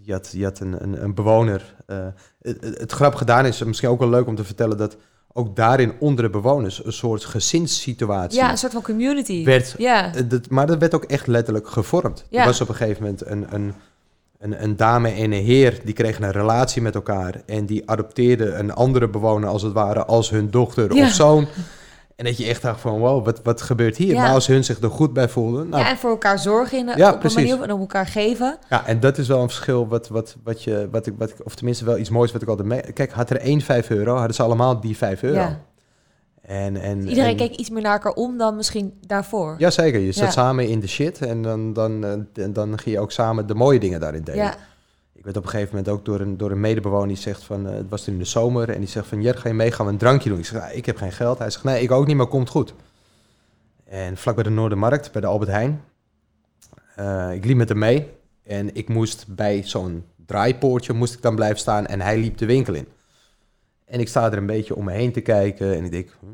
Speaker 1: je had, je had een, een, een bewoner. eh, het, het, grap gedaan is misschien ook wel leuk om te vertellen dat ook daarin onder de bewoners een soort gezinssituatie
Speaker 2: Ja, een soort van community.
Speaker 1: werd.
Speaker 2: Ja,
Speaker 1: dat, maar dat werd ook echt letterlijk gevormd.
Speaker 2: Ja.
Speaker 1: Er was op een gegeven moment een, een, een, een dame en een heer die kregen een relatie met elkaar en die adopteerden een andere bewoner als het ware als hun dochter
Speaker 2: Ja.
Speaker 1: of zoon. En dat je echt dacht van wow, wat, wat gebeurt hier?
Speaker 2: Ja.
Speaker 1: Maar als hun zich er goed bij voelden, nou,
Speaker 2: ja, en voor elkaar zorgen in,
Speaker 1: Ja,
Speaker 2: op een manier en op elkaar geven.
Speaker 1: Ja, en dat is wel een verschil wat, wat, wat je, wat ik, wat ik, of tenminste wel iets moois wat ik altijd mee... Kijk, had er één 5 euro, hadden ze allemaal die 5 euro.
Speaker 2: Ja.
Speaker 1: En, en,
Speaker 2: Iedereen
Speaker 1: en,
Speaker 2: keek iets meer naar elkaar om dan misschien daarvoor.
Speaker 1: Jazeker, je zat
Speaker 2: Ja.
Speaker 1: samen in de shit en dan, dan, eh, en dan ging je ook samen de mooie dingen daarin delen.
Speaker 2: Ja,
Speaker 1: Ik werd op een gegeven moment ook door een, door een medebewoner die zegt van... eh, het was toen in de zomer en die zegt van... Jer, ga je mee, gaan we een drankje doen? Ik zeg, ja, ik heb geen geld. Hij zegt, nee, ik ook niet, maar komt goed. En vlak bij de Noordermarkt, bij de Albert Heijn... eh, ik liep met hem mee en ik moest bij zo'n draaipoortje moest ik dan blijven staan en hij liep de winkel in. En ik sta er een beetje om me heen te kijken en ik denk... hm.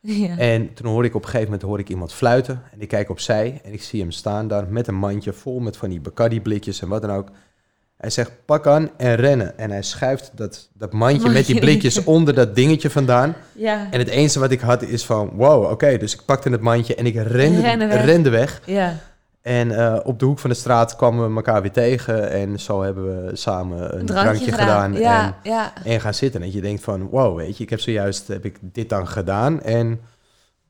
Speaker 2: ja.
Speaker 1: En toen hoor ik op een gegeven moment hoor ik iemand fluiten. En ik kijk opzij en ik zie hem staan daar met een mandje vol met van die Bacardi blikjes en wat dan ook. Hij zegt pak aan en rennen. En hij schuift dat, dat mandje met die blikjes onder dat dingetje vandaan.
Speaker 2: ja.
Speaker 1: En het enige wat ik had is van wow, oké. Dus ik pakte het mandje en ik rende,
Speaker 2: Rennen weg.
Speaker 1: rende weg.
Speaker 2: ja.
Speaker 1: En eh, op de hoek van de straat kwamen we elkaar weer tegen. En zo hebben we samen een, drankje, gedaan.
Speaker 2: Ja,
Speaker 1: En,
Speaker 2: ja.
Speaker 1: en gaan zitten. En je denkt van, wow, weet je, ik heb zojuist heb ik dit dan gedaan. En,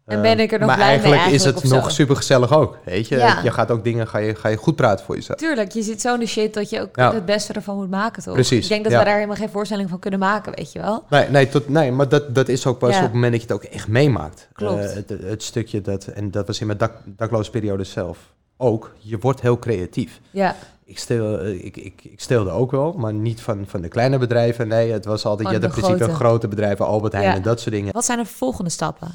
Speaker 2: En
Speaker 1: eh,
Speaker 2: ben ik er nog
Speaker 1: maar
Speaker 2: blij mee
Speaker 1: eigenlijk is
Speaker 2: eigenlijk,
Speaker 1: het nog super gezellig ook. Weet je,
Speaker 2: Ja.
Speaker 1: je gaat ook dingen, ga je, ga je goed praten voor jezelf.
Speaker 2: Tuurlijk, je zit zo in de shit dat je ook het beste ervan moet maken, toch?
Speaker 1: Precies,
Speaker 2: Ik denk dat we daar helemaal geen voorstelling van kunnen maken, weet je wel?
Speaker 1: Nee, nee, tot, nee maar dat, dat is ook pas op het moment dat je het ook echt meemaakt.
Speaker 2: Klopt.
Speaker 1: Eh, het, het stukje dat, en dat was in mijn dak, dakloze periode zelf ook, je wordt heel creatief.
Speaker 2: Ja,
Speaker 1: Ik, steel, eh, ik, ik, ik steelde ook wel, maar niet van, van de kleine bedrijven. Nee, het was altijd, je
Speaker 2: Gewoon
Speaker 1: had in
Speaker 2: de
Speaker 1: principe
Speaker 2: grote.
Speaker 1: grote bedrijven, Albert Heijn
Speaker 2: Ja.
Speaker 1: en dat soort dingen.
Speaker 2: wat zijn de volgende stappen?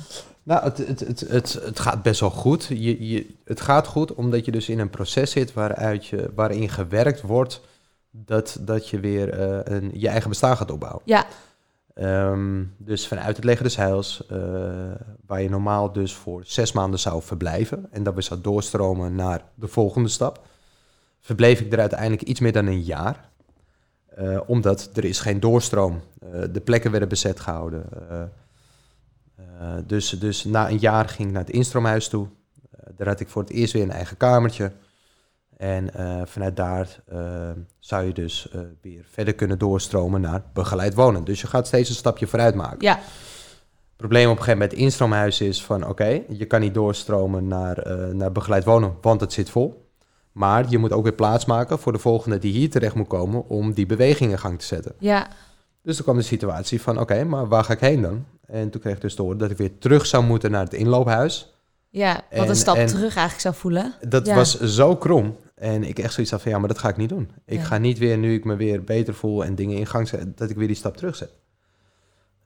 Speaker 1: Nou, het, het, het, het, het gaat best wel goed. Je, je, het gaat goed omdat je dus in een proces zit waaruit je, waarin gewerkt wordt dat, dat je weer eh, een, je eigen bestaan gaat opbouwen.
Speaker 2: Ja,
Speaker 1: Ehm, dus vanuit het leger des Heils, eh, waar je normaal dus voor zes maanden zou verblijven en dat we zou doorstromen naar de volgende stap, verbleef ik er uiteindelijk iets meer dan een jaar. Eh, omdat er is geen doorstroom. Eh, de plekken werden bezet gehouden. Eh, Eh, dus, dus na een jaar ging ik naar het instroomhuis toe. Daar had ik voor het eerst weer een eigen kamertje. En eh, vanuit daar eh, zou je dus eh, weer verder kunnen doorstromen naar begeleid wonen. Dus je gaat steeds een stapje vooruit maken.
Speaker 2: Ja,
Speaker 1: Het probleem op een gegeven moment instroomhuis is van... oké, je kan niet doorstromen naar, eh, naar begeleid wonen, want het zit vol. Maar je moet ook weer plaats maken voor de volgende die hier terecht moet komen... om die beweging in gang te zetten.
Speaker 2: ja,
Speaker 1: Dus toen kwam de situatie van, oké, maar waar ga ik heen dan? En toen kreeg ik dus te horen dat ik weer terug zou moeten naar het inloophuis.
Speaker 2: ja. Wat
Speaker 1: En-
Speaker 2: een stap terug eigenlijk zou voelen.
Speaker 1: Dat
Speaker 2: Ja.
Speaker 1: was zo krom. En ik echt zoiets had van, ja, maar dat ga ik niet doen. Ik
Speaker 2: Ja.
Speaker 1: ga niet weer, nu ik me weer beter voel en dingen in gang zet, dat ik weer die stap terugzet.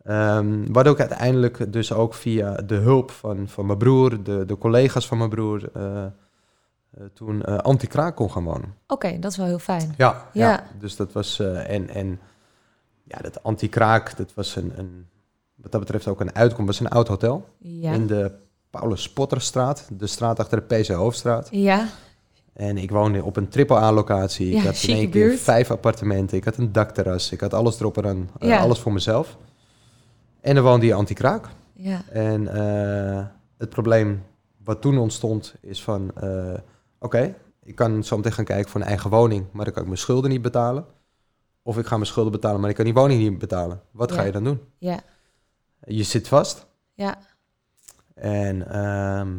Speaker 1: Ehm waardoor ik uiteindelijk dus ook via de hulp van, van mijn broer, de, de collega's van mijn broer, eh, eh, toen eh anti-kraak kon gaan wonen.
Speaker 2: Oké, dat is wel heel fijn.
Speaker 1: Ja,
Speaker 2: Ja.
Speaker 1: ja. dus dat was, en, en ja, dat anti-kraak, dat was een, een, wat dat betreft ook een uitkomst, was een oud hotel
Speaker 2: Ja.
Speaker 1: in de Paulus Potterstraat, de straat achter de PC Hoofdstraat.
Speaker 2: Ja,
Speaker 1: En ik woonde op een triple-A-locatie.
Speaker 2: Ja,
Speaker 1: ik had in één keer vijf appartementen. Ik had een dakterras. Ik had alles erop en aan. eh, alles voor mezelf. En dan woonde die anti-kraak.
Speaker 2: ja,
Speaker 1: En eh, het probleem wat toen ontstond is van... eh, Oké, ik kan zo meteen gaan kijken voor een eigen woning... maar dan kan ik mijn schulden niet betalen. Of ik ga mijn schulden betalen, maar ik kan die woning niet betalen. Wat ga je dan doen?
Speaker 2: ja,
Speaker 1: Je zit vast.
Speaker 2: ja,
Speaker 1: En ehm,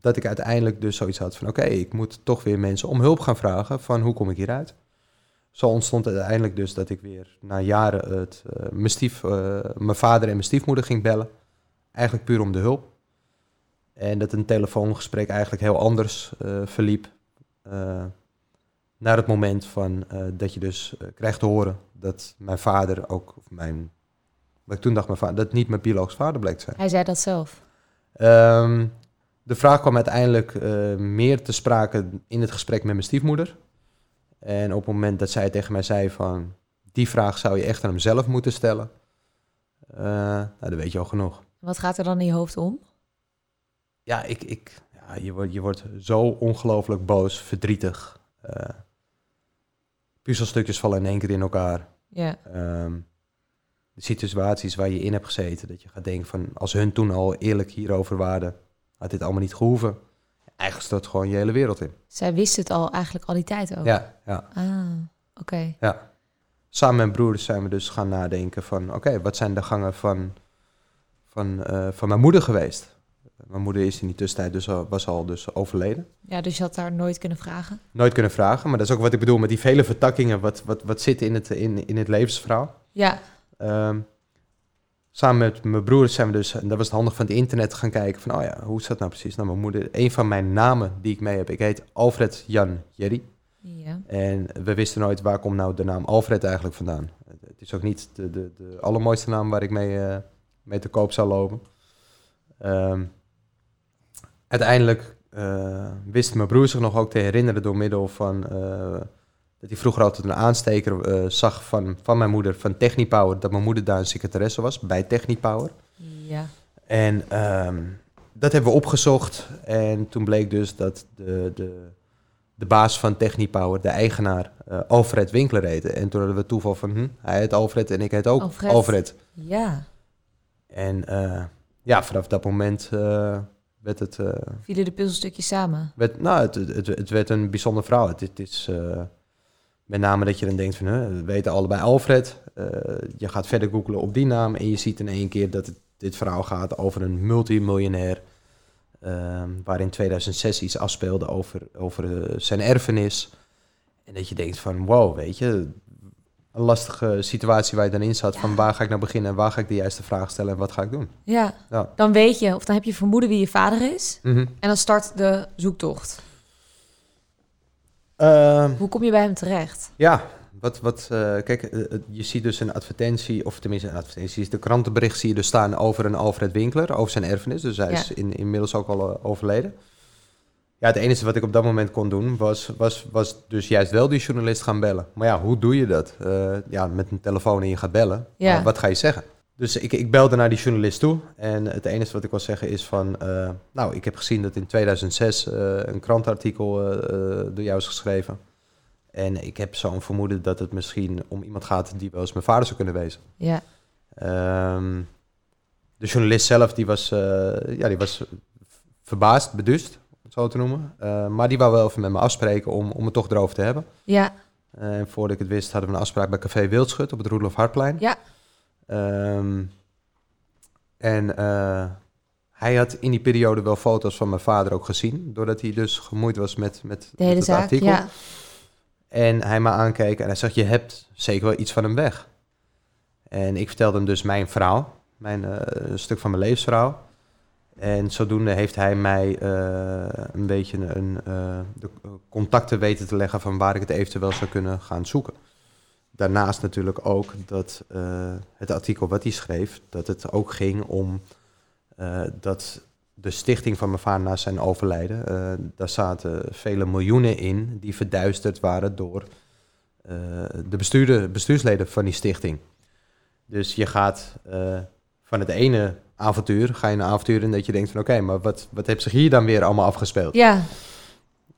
Speaker 1: dat ik uiteindelijk dus zoiets had van... oké, ik moet toch weer mensen om hulp gaan vragen van hoe kom ik hieruit? Zo ontstond uiteindelijk dus dat ik weer na jaren het, eh, mijn, stief, eh, mijn vader en mijn stiefmoeder ging bellen. Eigenlijk puur om de hulp. En dat een telefoongesprek eigenlijk heel anders eh, verliep. naar het moment van dat je dus krijgt te horen dat mijn vader ook, of mijn, wat ik toen dacht, mijn vader, dat niet mijn biologisch vader bleek te zijn.
Speaker 2: hij zei dat zelf.
Speaker 1: Ehm, de vraag kwam uiteindelijk eh, meer te sprake in het gesprek met mijn stiefmoeder. En op het moment dat zij tegen mij zei van... die vraag zou je echt aan hem zelf moeten stellen. eh, nou, dan weet je al genoeg.
Speaker 2: Wat gaat er dan in je hoofd om?
Speaker 1: Ja, ik, ik, ja je, wordt, je wordt zo ongelooflijk boos, verdrietig. eh puzzelstukjes vallen in één keer in elkaar.
Speaker 2: Ja,
Speaker 1: Ehm, de situaties waar je in hebt gezeten, dat je gaat denken van als hun toen al eerlijk hierover waren, had dit allemaal niet gehoeven. Eigenlijk stort gewoon je hele wereld in.
Speaker 2: zij wist het al eigenlijk al die tijd ook.
Speaker 1: Ja, ja,
Speaker 2: Ah, oké.
Speaker 1: ja. Samen met mijn broers zijn we dus gaan nadenken van oké, wat zijn de gangen van, van, eh, van mijn moeder geweest? Mijn moeder is in die tussentijd dus al, was al dus overleden.
Speaker 2: Ja, dus je had daar nooit kunnen vragen?
Speaker 1: Nooit kunnen vragen, maar dat is ook wat ik bedoel met die vele vertakkingen, wat, wat, wat zit in het, in, in het levensverhaal.
Speaker 2: Ja,
Speaker 1: Ehm, samen met mijn broers zijn we dus, en dat was het handig van het internet, gaan kijken van, oh ja, hoe is dat nou precies? Nou, mijn moeder, een van mijn namen die ik mee heb, ik heet Alfred Jan Jerry.
Speaker 2: ja.
Speaker 1: En we wisten nooit waar komt nou de naam Alfred eigenlijk vandaan. Het is ook niet de, de, de allermooiste naam waar ik mee, eh, mee te koop zou lopen. Ehm, uiteindelijk eh, wist mijn broer zich nog ook te herinneren door middel van... eh, dat hij vroeger altijd een aansteker eh, zag van, van mijn moeder, van Technipower. Dat mijn moeder daar een secretaresse was, bij Technipower.
Speaker 2: Ja,
Speaker 1: En ehm, dat hebben we opgezocht. En toen bleek dus dat de, de, de baas van Technipower, de eigenaar, eh, Alfred Winkler heette. En toen hadden we toeval van, hm, hij heet Alfred en ik heet ook
Speaker 2: Alfred.
Speaker 1: Alfred.
Speaker 2: ja.
Speaker 1: En eh, ja, vanaf dat moment werd het...
Speaker 2: Vielen de puzzelstukjes samen?
Speaker 1: werd, nou, het, het, het werd een bijzonder verhaal. Het, het is met name dat je dan denkt van, we weten allebei Alfred. Eh, je gaat verder googlen op die naam en je ziet in één keer dat het, dit verhaal gaat over een multimiljonair. eh, waar in 2006 iets afspeelde over, over eh, zijn erfenis. En dat je denkt van, wow, weet je, een lastige situatie waar je dan in zat. Van waar ga ik nou beginnen en waar ga ik de juiste vraag stellen en wat ga ik doen?
Speaker 2: Ja.
Speaker 1: Ja.
Speaker 2: Dan weet je, of dan heb je vermoeden wie je vader is.
Speaker 1: Mhm.
Speaker 2: En dan start de zoektocht.
Speaker 1: Ehm,
Speaker 2: Hoe kom je bij hem terecht?
Speaker 1: Ja, wat, wat, eh, kijk, eh, eh, je ziet dus een advertentie, of tenminste een advertentie, de krantenbericht zie je dus staan over een Alfred Winkler, over zijn erfenis. Dus hij
Speaker 2: Ja.
Speaker 1: is in, inmiddels ook al overleden. Ja, het enige wat ik op dat moment kon doen, was, was, was dus juist wel die journalist gaan bellen. Maar ja, hoe doe je dat? Ja, met een telefoon en je gaat bellen.
Speaker 2: Ja.
Speaker 1: Wat ga je zeggen? Dus ik, ik belde naar die journalist toe. En het enige wat ik wil zeggen is van... eh, nou, ik heb gezien dat in 2006 eh, een krantartikel eh, door jou is geschreven. En ik heb zo'n vermoeden dat het misschien om iemand gaat die wel eens mijn vader zou kunnen wezen.
Speaker 2: Ja,
Speaker 1: Ehm, de journalist zelf, die was, ja, die was verbaasd, beduust, om het zo te noemen. Maar die wou wel even met me afspreken om, om het toch erover te hebben.
Speaker 2: Ja,
Speaker 1: En voordat ik het wist, hadden we een afspraak bij Café Wildschut op het Roelof Hartplein.
Speaker 2: Ja.
Speaker 1: Ehm, en eh, hij had in die periode wel foto's van mijn vader ook gezien. Doordat hij dus gemoeid was met, met,
Speaker 2: de hele
Speaker 1: het
Speaker 2: zaak.
Speaker 1: artikel.
Speaker 2: Ja.
Speaker 1: En hij me aankeek en hij zegt, je hebt zeker wel iets van hem weg. En ik vertelde hem dus mijn verhaal, mijn, eh, een stuk van mijn levensverhaal. En zodoende heeft hij mij eh, een beetje een, eh, de contacten weten te leggen van waar ik het eventueel zou kunnen gaan zoeken. Daarnaast natuurlijk ook dat eh, het artikel wat hij schreef, dat het ook ging om eh, dat de stichting van mijn vader na zijn overlijden, eh, daar zaten vele miljoenen in die verduisterd waren door de bestuurder, bestuursleden van die stichting. Dus je gaat van het ene avontuur, ga je een avontuur in dat je denkt van oké, maar wat, wat heeft zich hier dan weer allemaal afgespeeld?
Speaker 2: ja,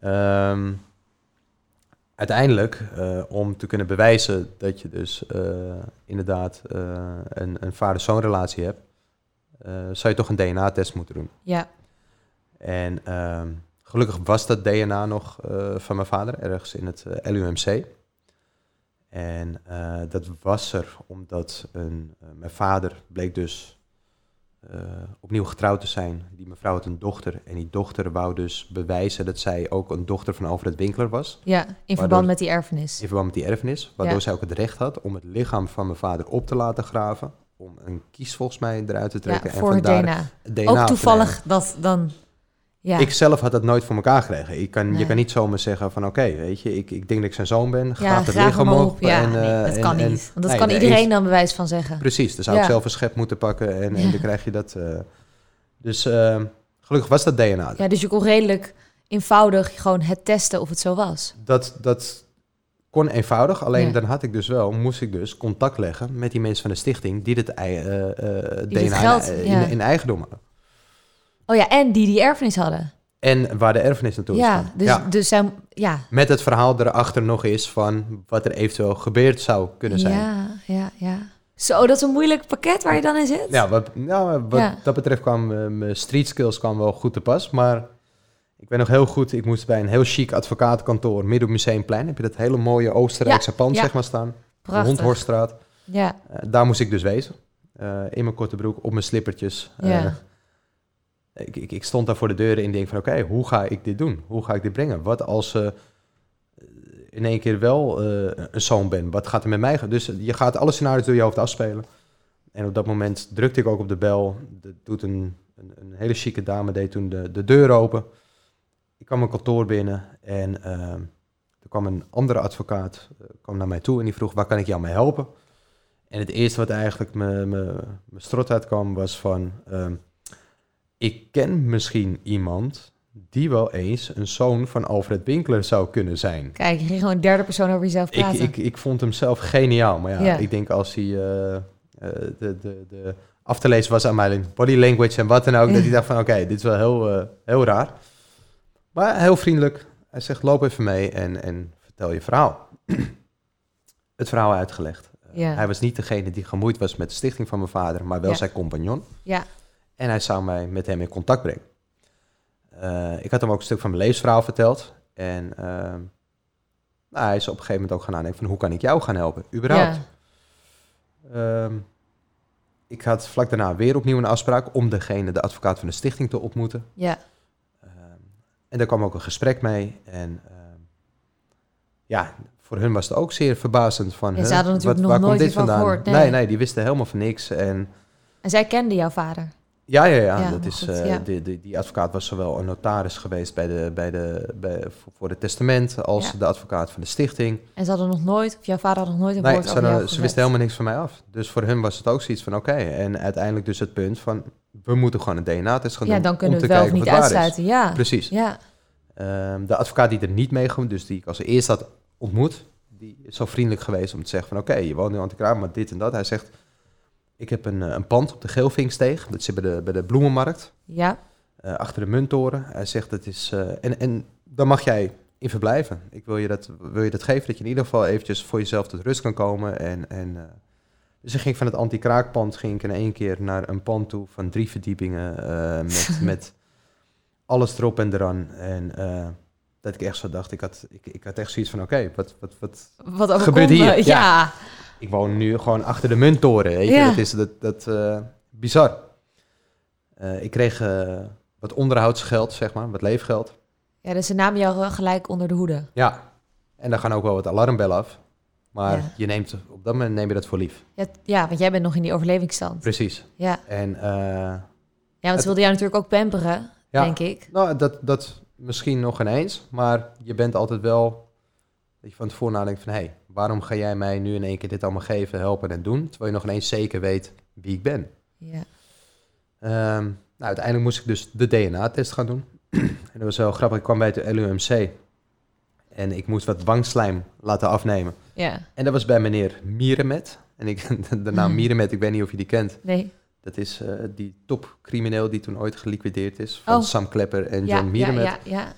Speaker 1: Ehm, uiteindelijk, eh, om te kunnen bewijzen dat je dus eh, inderdaad eh, een, een vader-zoon relatie hebt, zou je toch een DNA-test moeten doen.
Speaker 2: ja,
Speaker 1: En ehm, gelukkig was dat DNA nog van mijn vader, ergens in het LUMC. En dat was er omdat een, mijn vader bleek dus eh, opnieuw getrouwd te zijn. Die mevrouw had een dochter en die dochter wou dus bewijzen dat zij ook een dochter van Alfred Winkler was.
Speaker 2: ja, in verband
Speaker 1: Waardoor-
Speaker 2: met die erfenis.
Speaker 1: In verband met die erfenis. Waardoor
Speaker 2: Ja.
Speaker 1: zij ook het recht had om het lichaam van mijn vader op te laten graven. Om een kies volgens mij eruit te trekken. en
Speaker 2: voor het
Speaker 1: vandaar
Speaker 2: DNA.
Speaker 1: het DNA
Speaker 2: Ook toevallig dat dan... Ja,
Speaker 1: ik zelf had dat nooit voor elkaar gekregen. Ik kan,
Speaker 2: Nee.
Speaker 1: Je kan niet zomaar zeggen van oké, weet je, ik, ik denk dat ik zijn zoon ben.
Speaker 2: ja
Speaker 1: Graaf het
Speaker 2: graag hem
Speaker 1: op.
Speaker 2: Ja,
Speaker 1: en,
Speaker 2: nee,
Speaker 1: eh,
Speaker 2: dat
Speaker 1: en-
Speaker 2: kan
Speaker 1: en-
Speaker 2: niet. Want dat
Speaker 1: nee,
Speaker 2: kan iedereen dan bewijs van zeggen.
Speaker 1: Precies, dan zou ik
Speaker 2: Ja.
Speaker 1: zelf een schep moeten pakken en, en
Speaker 2: Ja.
Speaker 1: dan krijg je dat. eh. dus eh, gelukkig was dat DNA.
Speaker 2: Ja, dus je kon redelijk eenvoudig gewoon het testen of het zo was.
Speaker 1: Dat, dat kon eenvoudig, alleen
Speaker 2: Ja.
Speaker 1: dan had ik dus wel, moest ik dus contact leggen met die mensen van de stichting die dit ei- eh,
Speaker 2: Die
Speaker 1: DNA
Speaker 2: geld,
Speaker 1: in,
Speaker 2: ja.
Speaker 1: in eigendom hadden.
Speaker 2: Oh ja, en die die erfenis hadden.
Speaker 1: En waar de erfenis naartoe is
Speaker 2: Ja,
Speaker 1: gegaan.
Speaker 2: dus,
Speaker 1: ja.
Speaker 2: dus zij... Ja.
Speaker 1: Met het verhaal erachter nog eens van wat er eventueel gebeurd zou kunnen zijn.
Speaker 2: Ja, ja, ja. Zo, dat is een moeilijk pakket waar je dan in zit.
Speaker 1: Ja, wat, nou, wat
Speaker 2: Ja.
Speaker 1: dat betreft kwam eh, mijn street skills kwam wel goed te pas. Maar ik weet nog heel goed, ik moest bij een heel chic advocatenkantoor midden op Museumplein. Heb je dat hele mooie Oostenrijkse pand zeg maar staan. De
Speaker 2: Prachtig.
Speaker 1: Hondhorststraat.
Speaker 2: Ja,
Speaker 1: Eh, daar moest ik dus wezen. Eh, in mijn korte broek, op mijn slippertjes.
Speaker 2: Ja.
Speaker 1: Ik, ik, stond daar voor de deur en denk van oké, hoe ga ik dit doen? Hoe ga ik dit brengen? Wat als ze in één keer wel eh, een zoon ben? Wat gaat er met mij? Dus je gaat alle scenario's door je hoofd afspelen. En op dat moment drukte ik ook op de bel. Doet een, een, een hele chique dame, deed toen de, de deur open. Ik kwam mijn kantoor binnen en ehm, er kwam een andere advocaat eh, kwam naar mij toe en die vroeg, waar kan ik jou mee helpen? En het eerste wat eigenlijk me, me, me strot uitkwam was van, ehm, ik ken misschien iemand die wel eens een zoon van Alfred Winkler zou kunnen zijn.
Speaker 2: kijk, je ging gewoon derde persoon over jezelf praten.
Speaker 1: ik, ik vond hem zelf geniaal, maar ja,
Speaker 2: Ja.
Speaker 1: ik denk als hij eh, eh, de, de, de af te lezen was aan mijn body language en wat dan ook,
Speaker 2: Ja.
Speaker 1: dat hij dacht van oké, dit is wel heel, eh, heel raar. Maar heel vriendelijk. Hij zegt loop even mee en, en vertel je verhaal. Het verhaal uitgelegd.
Speaker 2: Ja.
Speaker 1: Hij was niet degene die gemoeid was met de stichting van mijn vader, maar wel zijn compagnon.
Speaker 2: Ja,
Speaker 1: En hij zou mij met hem in contact brengen. Eh, ik had hem ook een stuk van mijn levensverhaal verteld. En ehm, nou, hij is op een gegeven moment ook gaan nadenken van hoe kan ik jou gaan helpen, überhaupt.
Speaker 2: ja,
Speaker 1: Ehm, ik had vlak daarna weer opnieuw een afspraak om degene, de advocaat van de stichting, te ontmoeten.
Speaker 2: ja.
Speaker 1: Ehm, en daar kwam ook een gesprek mee. En ja, voor hun was het ook zeer verbazend van...
Speaker 2: Ze hadden natuurlijk nog
Speaker 1: waar
Speaker 2: nooit
Speaker 1: komt dit vandaan?
Speaker 2: gehoord, nee.
Speaker 1: nee, nee, die wisten helemaal van niks. En
Speaker 2: En zij kende jouw vader.
Speaker 1: Ja, ja, ja.
Speaker 2: Ja,
Speaker 1: dat is,
Speaker 2: goed,
Speaker 1: eh,
Speaker 2: ja.
Speaker 1: die, die, die advocaat was zowel een notaris geweest bij de, bij de, bij, voor- het testament als
Speaker 2: Ja.
Speaker 1: de advocaat van de stichting.
Speaker 2: En ze hadden nog nooit, of jouw vader had nog nooit een
Speaker 1: Nee,
Speaker 2: woord
Speaker 1: ze,
Speaker 2: over
Speaker 1: ze wisten helemaal niks van mij af. Dus voor hun was het ook zoiets van oké. En uiteindelijk dus het punt van we moeten gewoon een DNA-test gaan
Speaker 2: Ja,
Speaker 1: doen
Speaker 2: dan kunnen
Speaker 1: om
Speaker 2: we
Speaker 1: te
Speaker 2: het wel of niet uitsluiten. Ja,
Speaker 1: Precies.
Speaker 2: ja,
Speaker 1: Ehm, de advocaat die er niet mee ging, dus die ik als eerste had ontmoet, die is zo vriendelijk geweest om te zeggen van oké, je woont nu aan de kraam, maar dit en dat. Hij zegt, ik heb een, eh, een pand op de Geelvinksteeg, dat zit bij de, bij de Bloemenmarkt.
Speaker 2: ja.
Speaker 1: eh, achter de munttoren. Hij zegt dat is. eh, en, en dan mag jij in verblijven. Ik wil je, dat, wil je dat geven, dat je in ieder geval eventjes voor jezelf tot rust kan komen. En, en Dus ik ging van het anti-kraakpand ging ik in één keer naar een pand toe van drie verdiepingen met, met alles erop en eraan. En dat ik echt zo dacht, ik had, ik, ik had echt zoiets van, oké, wat, wat, wat...
Speaker 2: Wat
Speaker 1: Gebeurt hier,
Speaker 2: Ja.
Speaker 1: ja. Ik woon nu gewoon achter de munttoren, weet je.
Speaker 2: Ja.
Speaker 1: Dat is dat, dat, eh, bizar. Eh, ik kreeg eh, wat onderhoudsgeld, zeg maar, wat leefgeld.
Speaker 2: ja, dus ze namen jou gelijk onder de hoede.
Speaker 1: Ja, en daar gaan ook wel wat alarmbellen af. Maar
Speaker 2: Ja.
Speaker 1: je neemt, op dat moment neem je dat voor lief.
Speaker 2: Ja, ja, want jij bent nog in die overlevingsstand.
Speaker 1: Precies.
Speaker 2: Ja,
Speaker 1: En
Speaker 2: ja want ze wilden jou natuurlijk ook pamperen,
Speaker 1: Ja.
Speaker 2: denk ik.
Speaker 1: nou, dat, dat misschien nog ineens. Maar je bent altijd wel, dat je van tevoren nadenkt van... hé, hey, waarom ga jij mij nu in één keer dit allemaal geven, helpen en doen... terwijl je nog ineens zeker weet wie ik ben.
Speaker 2: Ja.
Speaker 1: Ehm, nou, uiteindelijk moest ik dus de DNA-test gaan doen. en dat was wel grappig. Ik kwam bij het LUMC en ik moest wat wangslijm laten afnemen.
Speaker 2: ja,
Speaker 1: En dat was bij meneer Mierenmet. En ik, de naam Mierenmet, ik weet niet of je die kent.
Speaker 2: nee.
Speaker 1: Dat is eh, die topcrimineel die toen ooit geliquideerd is. Van
Speaker 2: Oh.
Speaker 1: Sam Klepper en
Speaker 2: Ja,
Speaker 1: John
Speaker 2: ja,
Speaker 1: Mierenmet.
Speaker 2: ja, ja.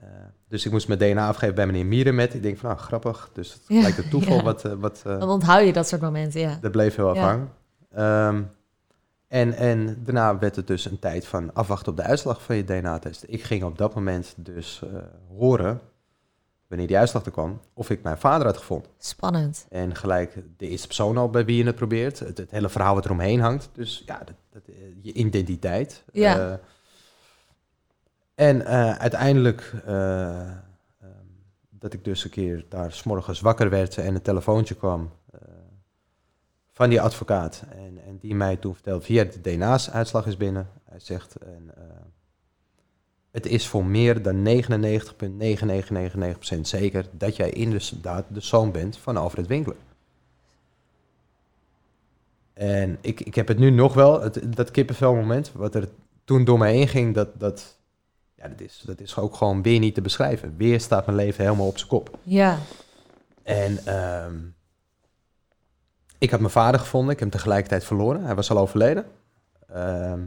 Speaker 1: Eh, dus ik moest mijn DNA afgeven bij meneer Mierenmet. Ik denk van, nou, grappig. Dus het
Speaker 2: Ja,
Speaker 1: lijkt het toeval
Speaker 2: ja.
Speaker 1: wat... eh, wat eh,
Speaker 2: Dan onthoud je dat soort momenten, ja.
Speaker 1: dat bleef heel
Speaker 2: Ja.
Speaker 1: afhangen. Ehm, en, en daarna werd het dus een tijd van afwachten op de uitslag van je DNA-test. Ik ging op dat moment dus eh, horen, wanneer die uitslag er kwam, of ik mijn vader had gevonden.
Speaker 2: Spannend.
Speaker 1: En gelijk de eerste persoon al bij wie je het probeert. Het, het hele verhaal wat eromheen hangt. Dus ja, dat, dat, je identiteit.
Speaker 2: Ja.
Speaker 1: En eh, uiteindelijk eh, ehm, dat ik dus een keer daar s'morgens wakker werd en een telefoontje kwam eh, van die advocaat. En, en die mij toen vertelde, via de DNA-uitslag is binnen. Hij zegt, en, het is voor meer dan 99,9999% zeker dat jij inderdaad de zoon bent van Alfred Winkler. En ik, ik heb het nu nog wel, het, dat kippenvelmoment, wat er toen door mij heen ging, dat, dat, ja, dat, is, dat is ook gewoon weer niet te beschrijven. Weer staat mijn leven helemaal op zijn kop.
Speaker 2: Ja,
Speaker 1: En ehm, ik had mijn vader gevonden, ik heb hem tegelijkertijd verloren. Hij was al overleden. Ehm,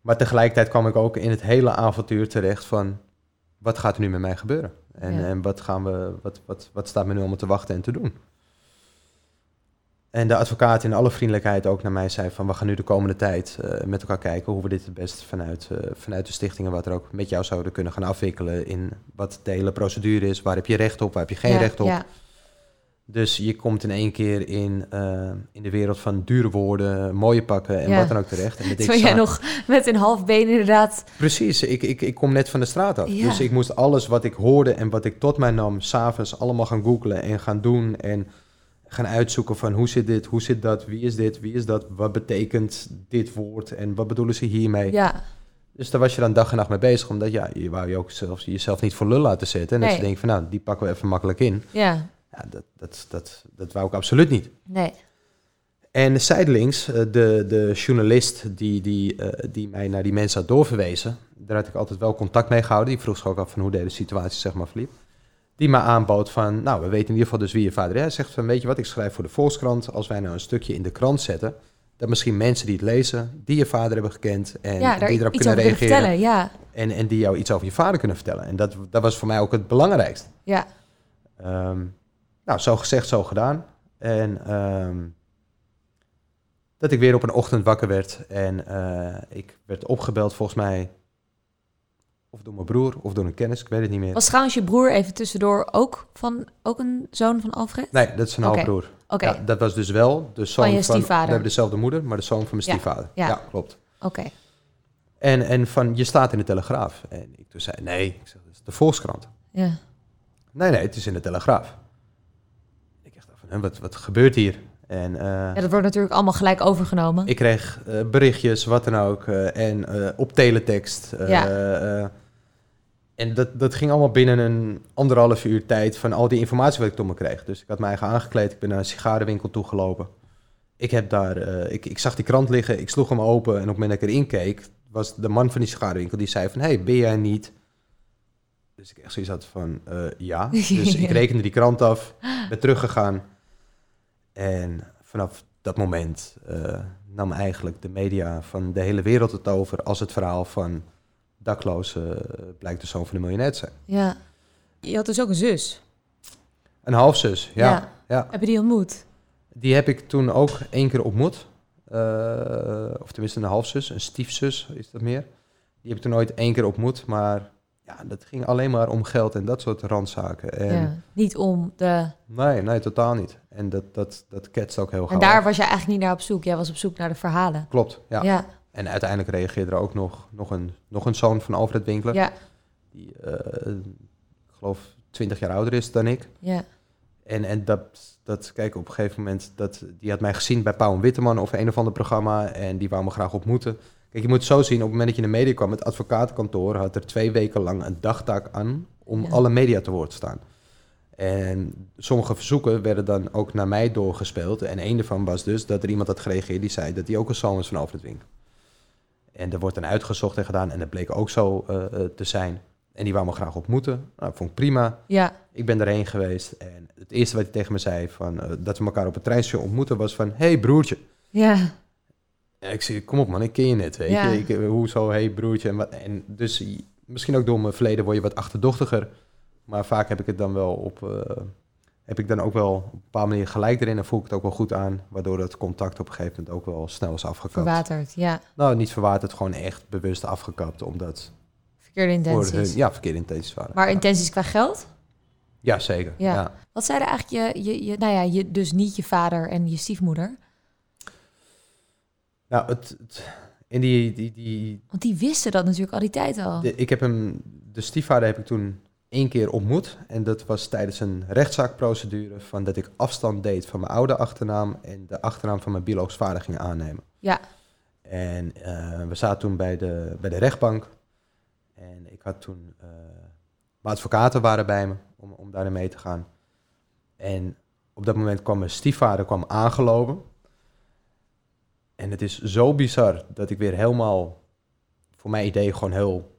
Speaker 1: maar tegelijkertijd kwam ik ook in het hele avontuur terecht van... wat gaat er nu met mij gebeuren? En,
Speaker 2: Ja.
Speaker 1: en wat, gaan we, wat, wat, wat staat me nu allemaal te wachten en te doen? En de advocaat in alle vriendelijkheid ook naar mij zei van... we gaan nu de komende tijd eh, met elkaar kijken hoe we dit het best vanuit, eh, vanuit de stichtingen... wat er ook met jou zouden kunnen gaan afwikkelen in wat de hele procedure is. Waar heb je recht op, waar heb je geen
Speaker 2: ja,
Speaker 1: recht op?
Speaker 2: Ja,
Speaker 1: Dus je komt in één keer in, eh, in de wereld van dure woorden, mooie pakken en
Speaker 2: Ja.
Speaker 1: wat dan ook terecht. En
Speaker 2: terwijl jij nog met een half been inderdaad...
Speaker 1: Precies, ik, ik, ik kom net van de straat af. Dus ik moest alles wat ik hoorde en wat ik tot mij nam, s'avonds allemaal gaan googlen en gaan doen. En gaan uitzoeken van hoe zit dit, hoe zit dat, wie is dit, wie is dat, wat betekent dit woord en wat bedoelen ze hiermee.
Speaker 2: Ja,
Speaker 1: Dus daar was je dan dag en nacht mee bezig, omdat ja, je wou je ook zelfs, jezelf niet voor lul laten zetten. En dat
Speaker 2: Nee.
Speaker 1: je denkt van nou, die pakken we even makkelijk in.
Speaker 2: ja,
Speaker 1: Ja, dat, dat, dat, dat wou ik absoluut niet.
Speaker 2: nee.
Speaker 1: En zijdelings, eh, de, de journalist die, die, eh, die mij naar die mensen had doorverwezen, daar had ik altijd wel contact mee gehouden. Die vroeg zich ook af van hoe deze situatie zeg maar verliep. Die me aanbood van, nou, we weten in ieder geval dus wie je vader is. Hij zegt van, weet je wat, ik schrijf voor de Volkskrant. Als wij nou een stukje in de krant zetten, dat misschien mensen die het lezen, die je vader hebben gekend en
Speaker 2: ja,
Speaker 1: die erop kunnen reageren.
Speaker 2: vertellen. Ja,
Speaker 1: En, en die jou iets over je vader kunnen vertellen. En dat, dat was voor mij ook het belangrijkste.
Speaker 2: ja,
Speaker 1: Ehm, nou, zo gezegd, zo gedaan. En ehm, dat ik weer op een ochtend wakker werd en eh, ik werd opgebeld volgens mij of door mijn broer of door een kennis, ik weet het niet meer.
Speaker 2: Was trouwens je broer even tussendoor ook, van, ook een zoon van Alfred?
Speaker 1: Nee, dat is een
Speaker 2: Oké.
Speaker 1: halfbroer.
Speaker 2: Oké,
Speaker 1: Ja, dat was dus wel de zoon
Speaker 2: je
Speaker 1: van...
Speaker 2: stiefvader.
Speaker 1: We hebben dezelfde moeder, maar de zoon van mijn
Speaker 2: Ja,
Speaker 1: stiefvader.
Speaker 2: ja.
Speaker 1: Ja, klopt.
Speaker 2: oké.
Speaker 1: En, en van, je staat in de Telegraaf. En ik toen zei, nee, ik zeg, dat is de Volkskrant.
Speaker 2: Ja,
Speaker 1: Nee, nee, het is in de Telegraaf. Ik dacht van, wat, wat gebeurt hier? En, eh,
Speaker 2: ja, dat wordt natuurlijk allemaal gelijk overgenomen.
Speaker 1: Ik kreeg eh, berichtjes, wat dan ook, eh, en op teletext.
Speaker 2: Ja.
Speaker 1: En dat, dat ging allemaal binnen een anderhalf uur tijd van al die informatie wat ik tot me kreeg. Dus ik had mij eigen aangekleed, ik ben naar een sigarenwinkel toegelopen. Ik, heb daar, eh, ik, ik zag die krant liggen, ik sloeg hem open en op het moment dat ik erin keek, was de man van die sigarenwinkel die zei van, hey, ben jij niet... Dus ik echt zoiets had van, eh, ja. Dus ik rekende die krant af, ben teruggegaan. En vanaf dat moment eh, nam eigenlijk de media van de hele wereld het over als het verhaal van dakloos eh, blijkt de zoon van de miljonair te zijn.
Speaker 2: Ja. Je had dus ook een zus.
Speaker 1: Een halfzus, ja.
Speaker 2: Ja.
Speaker 1: ja.
Speaker 2: Heb je die ontmoet?
Speaker 1: Die heb ik toen ook één keer ontmoet. Eh, of tenminste een halfzus, een stiefzus is dat meer. Die heb ik toen ooit één keer ontmoet, maar ja, dat ging alleen maar om geld en dat soort randzaken. En
Speaker 2: ja. Niet om de...
Speaker 1: Nee, nee, totaal niet. En dat, dat, dat ketst ook heel
Speaker 2: En
Speaker 1: gauw.
Speaker 2: daar
Speaker 1: af.
Speaker 2: was je eigenlijk niet naar op zoek. Jij was op zoek naar de verhalen.
Speaker 1: Klopt, ja.
Speaker 2: ja.
Speaker 1: En uiteindelijk reageerde er ook nog, nog, een, nog een zoon van Alfred Winkler.
Speaker 2: ja.
Speaker 1: Die, eh, ik geloof, 20 jaar ouder is dan ik.
Speaker 2: ja.
Speaker 1: En, en dat, dat, kijk, op een gegeven moment, dat, die had mij gezien bij Pauw en Witteman of een of ander programma. En die wou me graag ontmoeten. Kijk, je moet het zo zien, op het moment dat je in de media kwam, het advocatenkantoor had er twee weken lang een dagtaak aan om
Speaker 2: Ja.
Speaker 1: alle media te woord te staan. En sommige verzoeken werden dan ook naar mij doorgespeeld. En een daarvan was dus dat er iemand had gereageerd die zei dat hij ook een zoon is van Alfred Wink. En er wordt dan uitgezocht en gedaan en dat bleek ook zo eh, eh, te zijn. En die wou me graag ontmoeten. Nou, vond ik prima.
Speaker 2: ja.
Speaker 1: Ik ben erheen geweest en het eerste wat hij tegen me zei, van, eh, dat we elkaar op het treinstation ontmoeten, was van, hey broertje.
Speaker 2: ja.
Speaker 1: En ik zei, kom op man, ik ken je net, weet
Speaker 2: Ja.
Speaker 1: je. Ik, hoezo, hey broertje. En, wat, en dus misschien ook door mijn verleden word je wat achterdochtiger. Maar vaak heb ik het dan wel op, heb ik dan ook wel op een bepaalde manier gelijk erin en voel ik het ook wel goed aan. Waardoor het contact op een gegeven moment ook wel snel is afgekapt.
Speaker 2: Verwaterd. Ja.
Speaker 1: Nou, niet verwaterd, gewoon echt bewust afgekapt, omdat
Speaker 2: Verkeerde intenties.
Speaker 1: hun, ja, verkeerde intenties waren.
Speaker 2: Maar
Speaker 1: ja.
Speaker 2: intenties qua geld?
Speaker 1: ja, zeker.
Speaker 2: Ja.
Speaker 1: ja.
Speaker 2: Wat zeiden eigenlijk je, je, je, nou ja, je, dus niet je vader en je stiefmoeder?
Speaker 1: Nou, het, het- in die, die, die,
Speaker 2: Want die wisten dat natuurlijk al die tijd al.
Speaker 1: De, ik heb hem, de stiefvader heb ik toen één keer ontmoet. En dat was tijdens een rechtszaakprocedure van dat ik afstand deed van mijn oude achternaam en de achternaam van mijn biologisch vader ging aannemen.
Speaker 2: Ja.
Speaker 1: En eh, we zaten toen bij de, bij de rechtbank. En ik had toen, eh, mijn advocaten waren bij me om, om daarin mee te gaan. En op dat moment kwam mijn stiefvader kwam aangelopen. En het is zo bizar dat ik weer helemaal, voor mijn idee, gewoon heel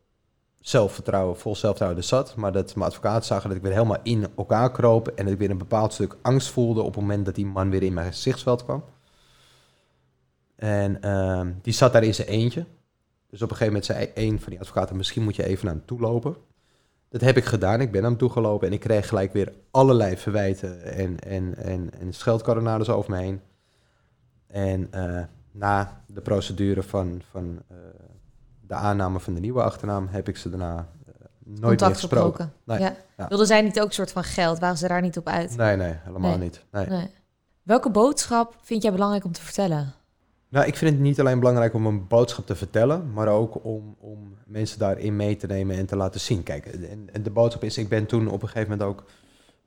Speaker 1: zelfvertrouwen, vol zelfvertrouwen er zat. Maar dat mijn advocaten zagen dat ik weer helemaal in elkaar kroop. En dat ik weer een bepaald stuk angst voelde op het moment dat die man weer in mijn gezichtsveld kwam. En ehm, die zat daar in zijn eentje. Dus op een gegeven moment zei een van die advocaten, misschien moet je even naar hem toe lopen. Dat heb ik gedaan. Ik ben naar hem toegelopen en ik kreeg gelijk weer allerlei verwijten en, en, en, en over me heen. En eh, na de procedure van, van eh, de aanname van de nieuwe achternaam heb ik ze daarna eh, nooit meer gesproken. Nee,
Speaker 2: Ja.
Speaker 1: ja.
Speaker 2: Wilden zij niet ook een soort van geld? Waren ze daar niet op uit?
Speaker 1: Nee, nee, helemaal
Speaker 2: Nee.
Speaker 1: niet. Nee.
Speaker 2: Nee. Welke boodschap vind jij belangrijk om te vertellen?
Speaker 1: Nou, ik vind het niet alleen belangrijk om een boodschap te vertellen, maar ook om, om mensen daarin mee te nemen en te laten zien. Kijk, en, en de boodschap is, ik ben toen op een gegeven moment ook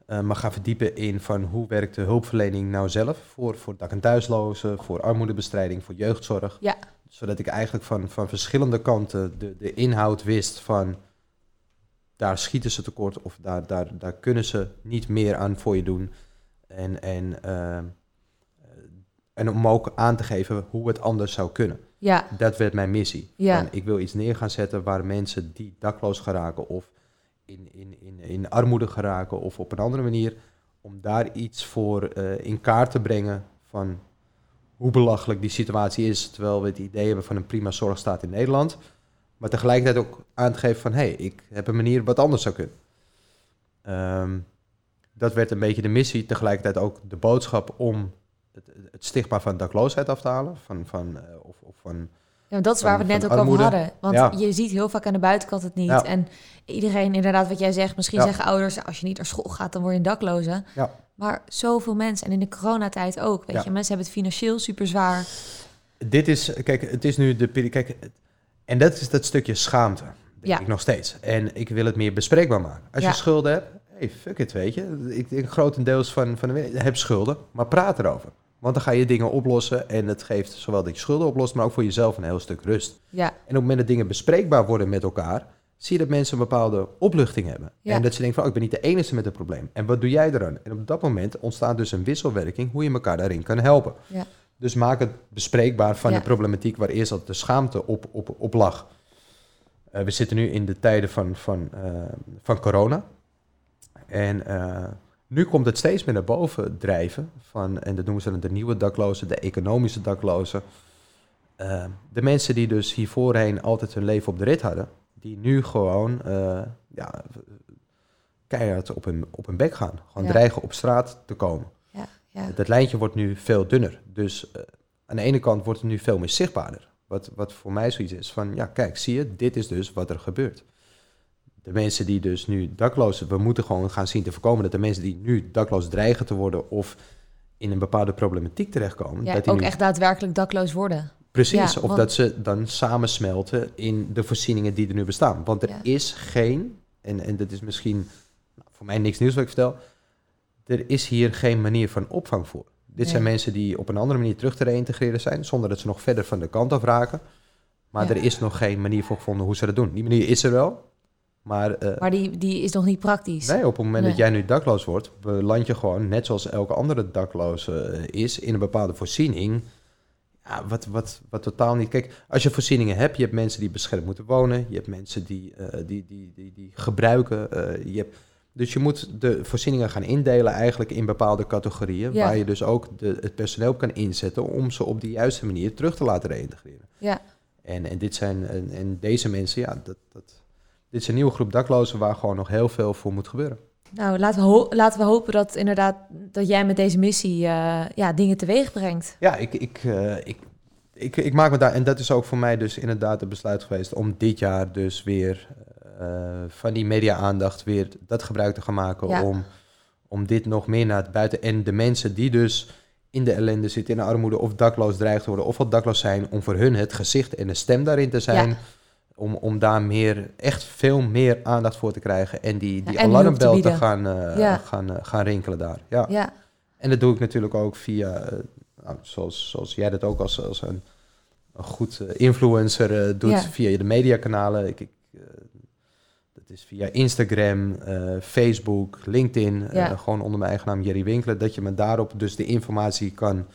Speaker 1: eh me gaan verdiepen in van hoe werkt de hulpverlening nou zelf voor, voor dak- en thuislozen, voor armoedebestrijding, voor jeugdzorg.
Speaker 2: Ja.
Speaker 1: Zodat ik eigenlijk van, van verschillende kanten de, de inhoud wist van daar schieten ze tekort of daar, daar, daar kunnen ze niet meer aan voor je doen. En, en, ehm, en om ook aan te geven hoe het anders zou kunnen.
Speaker 2: Ja,
Speaker 1: Dat werd mijn missie.
Speaker 2: Ja.
Speaker 1: En ik wil iets neer gaan zetten waar mensen die dakloos geraken of in, in, in, in armoede geraken of op een andere manier, om daar iets voor eh, in kaart te brengen van hoe belachelijk die situatie is, terwijl we het idee hebben van een prima zorgstaat in Nederland. Maar tegelijkertijd ook aan te geven van, hé, hey, ik heb een manier wat anders zou kunnen. Ehm, dat werd een beetje de missie, tegelijkertijd ook de boodschap om het, het stigma van dakloosheid af te halen. Van, van, eh, of, of van,
Speaker 2: Ja, dat is waar we het net ook over hadden. Want
Speaker 1: Ja.
Speaker 2: je ziet heel vaak aan de buitenkant het niet.
Speaker 1: Ja.
Speaker 2: En iedereen, inderdaad, wat jij zegt, misschien zeggen ouders, als je niet naar school gaat, dan word je een dakloze. Maar zoveel mensen, en in de coronatijd ook, weet
Speaker 1: Ja.
Speaker 2: je, mensen hebben het financieel super zwaar.
Speaker 1: Dit is, kijk, het is nu de periode. Kijk, en dat is dat stukje schaamte. Denk
Speaker 2: Ja.
Speaker 1: ik nog steeds. En ik wil het meer bespreekbaar maken. Als
Speaker 2: Ja.
Speaker 1: je schulden hebt, hey, fuck it, weet je. Ik denk grotendeels van, van de wereld, heb schulden, maar praat erover. Want dan ga je dingen oplossen en het geeft zowel dat je schulden oplost, maar ook voor jezelf een heel stuk rust.
Speaker 2: Ja,
Speaker 1: En op het moment dat dingen bespreekbaar worden met elkaar, zie je dat mensen een bepaalde opluchting hebben.
Speaker 2: Ja.
Speaker 1: En dat ze denken van, oh, ik ben niet de enige met het probleem. En wat doe jij eraan? En op dat moment ontstaat dus een wisselwerking hoe je elkaar daarin kan helpen.
Speaker 2: Ja.
Speaker 1: Dus maak het bespreekbaar van
Speaker 2: Ja.
Speaker 1: de problematiek waar eerst altijd de schaamte op, op, op lag. Eh, we zitten nu in de tijden van, van, eh, van corona. En eh, nu komt het steeds meer naar boven drijven. Van, en dat noemen ze dan de nieuwe daklozen, de economische daklozen. De mensen die dus hiervoorheen altijd hun leven op de rit hadden, die nu gewoon eh, ja, keihard op hun, op hun bek gaan. Gewoon
Speaker 2: Ja.
Speaker 1: dreigen op straat te komen.
Speaker 2: ja. Ja.
Speaker 1: Dat lijntje wordt nu veel dunner. Dus eh, aan de ene kant wordt het nu veel meer zichtbaarder. Wat, wat voor mij zoiets is van, ja kijk, zie je, dit is dus wat er gebeurt. De mensen die dus nu dakloos... We moeten gewoon gaan zien te voorkomen dat de mensen die nu dakloos dreigen te worden... of in een bepaalde problematiek terechtkomen...
Speaker 2: Ja,
Speaker 1: dat die
Speaker 2: ook
Speaker 1: nu
Speaker 2: echt daadwerkelijk dakloos worden.
Speaker 1: Precies,
Speaker 2: Ja,
Speaker 1: of
Speaker 2: want-
Speaker 1: dat ze dan samensmelten in de voorzieningen die er nu bestaan. Want er
Speaker 2: Ja.
Speaker 1: is geen, en, en dat is misschien nou, voor mij niks nieuws wat ik vertel, er is hier geen manier van opvang voor. Dit zijn mensen die op een andere manier terug te reïntegreren zijn, zonder dat ze nog verder van de kant af raken. Maar
Speaker 2: Ja.
Speaker 1: er is nog geen manier voor gevonden hoe ze dat doen. Die manier is er wel, maar, eh,
Speaker 2: Maar die, die is nog niet praktisch.
Speaker 1: nee, op het moment
Speaker 2: Nee.
Speaker 1: dat jij nu dakloos wordt, beland je gewoon, net zoals elke andere dakloze is, in een bepaalde voorziening. Ja, wat, wat, wat totaal niet. Kijk, als je voorzieningen hebt, je hebt mensen die beschermd moeten wonen, je hebt mensen die, eh, die, die, die, die gebruiken. eh, je hebt, dus je moet de voorzieningen gaan indelen eigenlijk in bepaalde categorieën,
Speaker 2: Ja.
Speaker 1: waar je dus ook de, het personeel kan inzetten om ze op de juiste manier terug te laten reïntegreren.
Speaker 2: Ja,
Speaker 1: En, en, dit zijn, en, en deze mensen, ja, dat, dat, dit is een nieuwe groep daklozen waar gewoon nog heel veel voor moet gebeuren.
Speaker 2: Nou laten we, ho- laten we hopen dat inderdaad dat jij met deze missie eh, ja, dingen teweeg brengt.
Speaker 1: Ja, ik, ik, eh, ik, ik, ik maak me daar, en dat is ook voor mij dus inderdaad het besluit geweest om dit jaar dus weer eh, van die media-aandacht weer dat gebruik te gaan maken
Speaker 2: Ja.
Speaker 1: om, om dit nog meer naar het buiten. En de mensen die dus in de ellende zitten, in de armoede of dakloos dreigen te worden of al dakloos zijn, om voor hun het gezicht en de stem daarin te zijn.
Speaker 2: Ja.
Speaker 1: Om, om daar meer, echt veel meer aandacht voor te krijgen en die, die
Speaker 2: en
Speaker 1: alarmbel te, gaan, eh,
Speaker 2: Ja.
Speaker 1: gaan, eh, gaan rinkelen daar. Ja.
Speaker 2: Ja,
Speaker 1: En dat doe ik natuurlijk ook via, eh, nou, zoals, zoals jij dat ook als, als een, een goed influencer doet, via de mediakanalen. Ik, ik, dat is via Instagram, Facebook, LinkedIn, gewoon onder mijn eigen naam Jerry Winkler, dat je me daarop dus de informatie kan,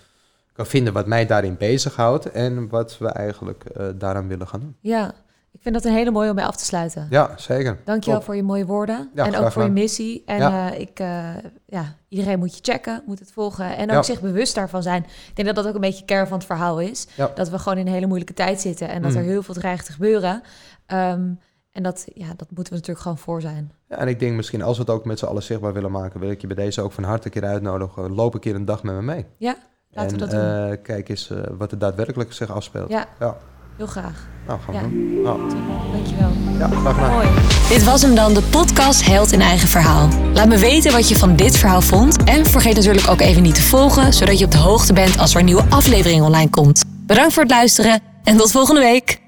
Speaker 1: kan vinden wat mij daarin bezighoudt en wat we eigenlijk daaraan willen gaan doen.
Speaker 2: ja. Ik vind dat een hele mooie om bij af te sluiten.
Speaker 1: Ja, zeker.
Speaker 2: Dankjewel
Speaker 1: Top.
Speaker 2: voor je mooie woorden.
Speaker 1: Ja,
Speaker 2: en ook voor je missie. En
Speaker 1: Ja.
Speaker 2: eh, ik, eh, ja, iedereen moet je checken, moet het volgen. En ook
Speaker 1: Ja.
Speaker 2: zich bewust daarvan zijn. Ik denk dat dat ook een beetje kern van het verhaal is. Dat we gewoon in een hele moeilijke tijd zitten. En dat
Speaker 1: Mm.
Speaker 2: er heel veel dreigt te gebeuren. Ehm, en dat, ja, dat moeten we natuurlijk gewoon voor zijn.
Speaker 1: Ja, en ik denk misschien als we het ook met z'n allen zichtbaar willen maken, wil ik je bij deze ook van harte een keer uitnodigen. Loop een keer een dag met me mee.
Speaker 2: Ja, laten
Speaker 1: en
Speaker 2: we dat doen.
Speaker 1: eh, kijk eens eh, wat er daadwerkelijk zich afspeelt. Ja.
Speaker 2: Heel graag.
Speaker 1: Nou, gaan we
Speaker 2: Ja.
Speaker 1: doen. Nou,
Speaker 2: Dankjewel.
Speaker 1: ja, graag gedaan.
Speaker 2: Mooi.
Speaker 3: Dit was hem dan, de podcast Held in eigen verhaal. Laat me weten wat je van dit verhaal vond. En vergeet natuurlijk ook even niet te volgen, zodat je op de hoogte bent als er een nieuwe aflevering online komt. Bedankt voor het luisteren en tot volgende week.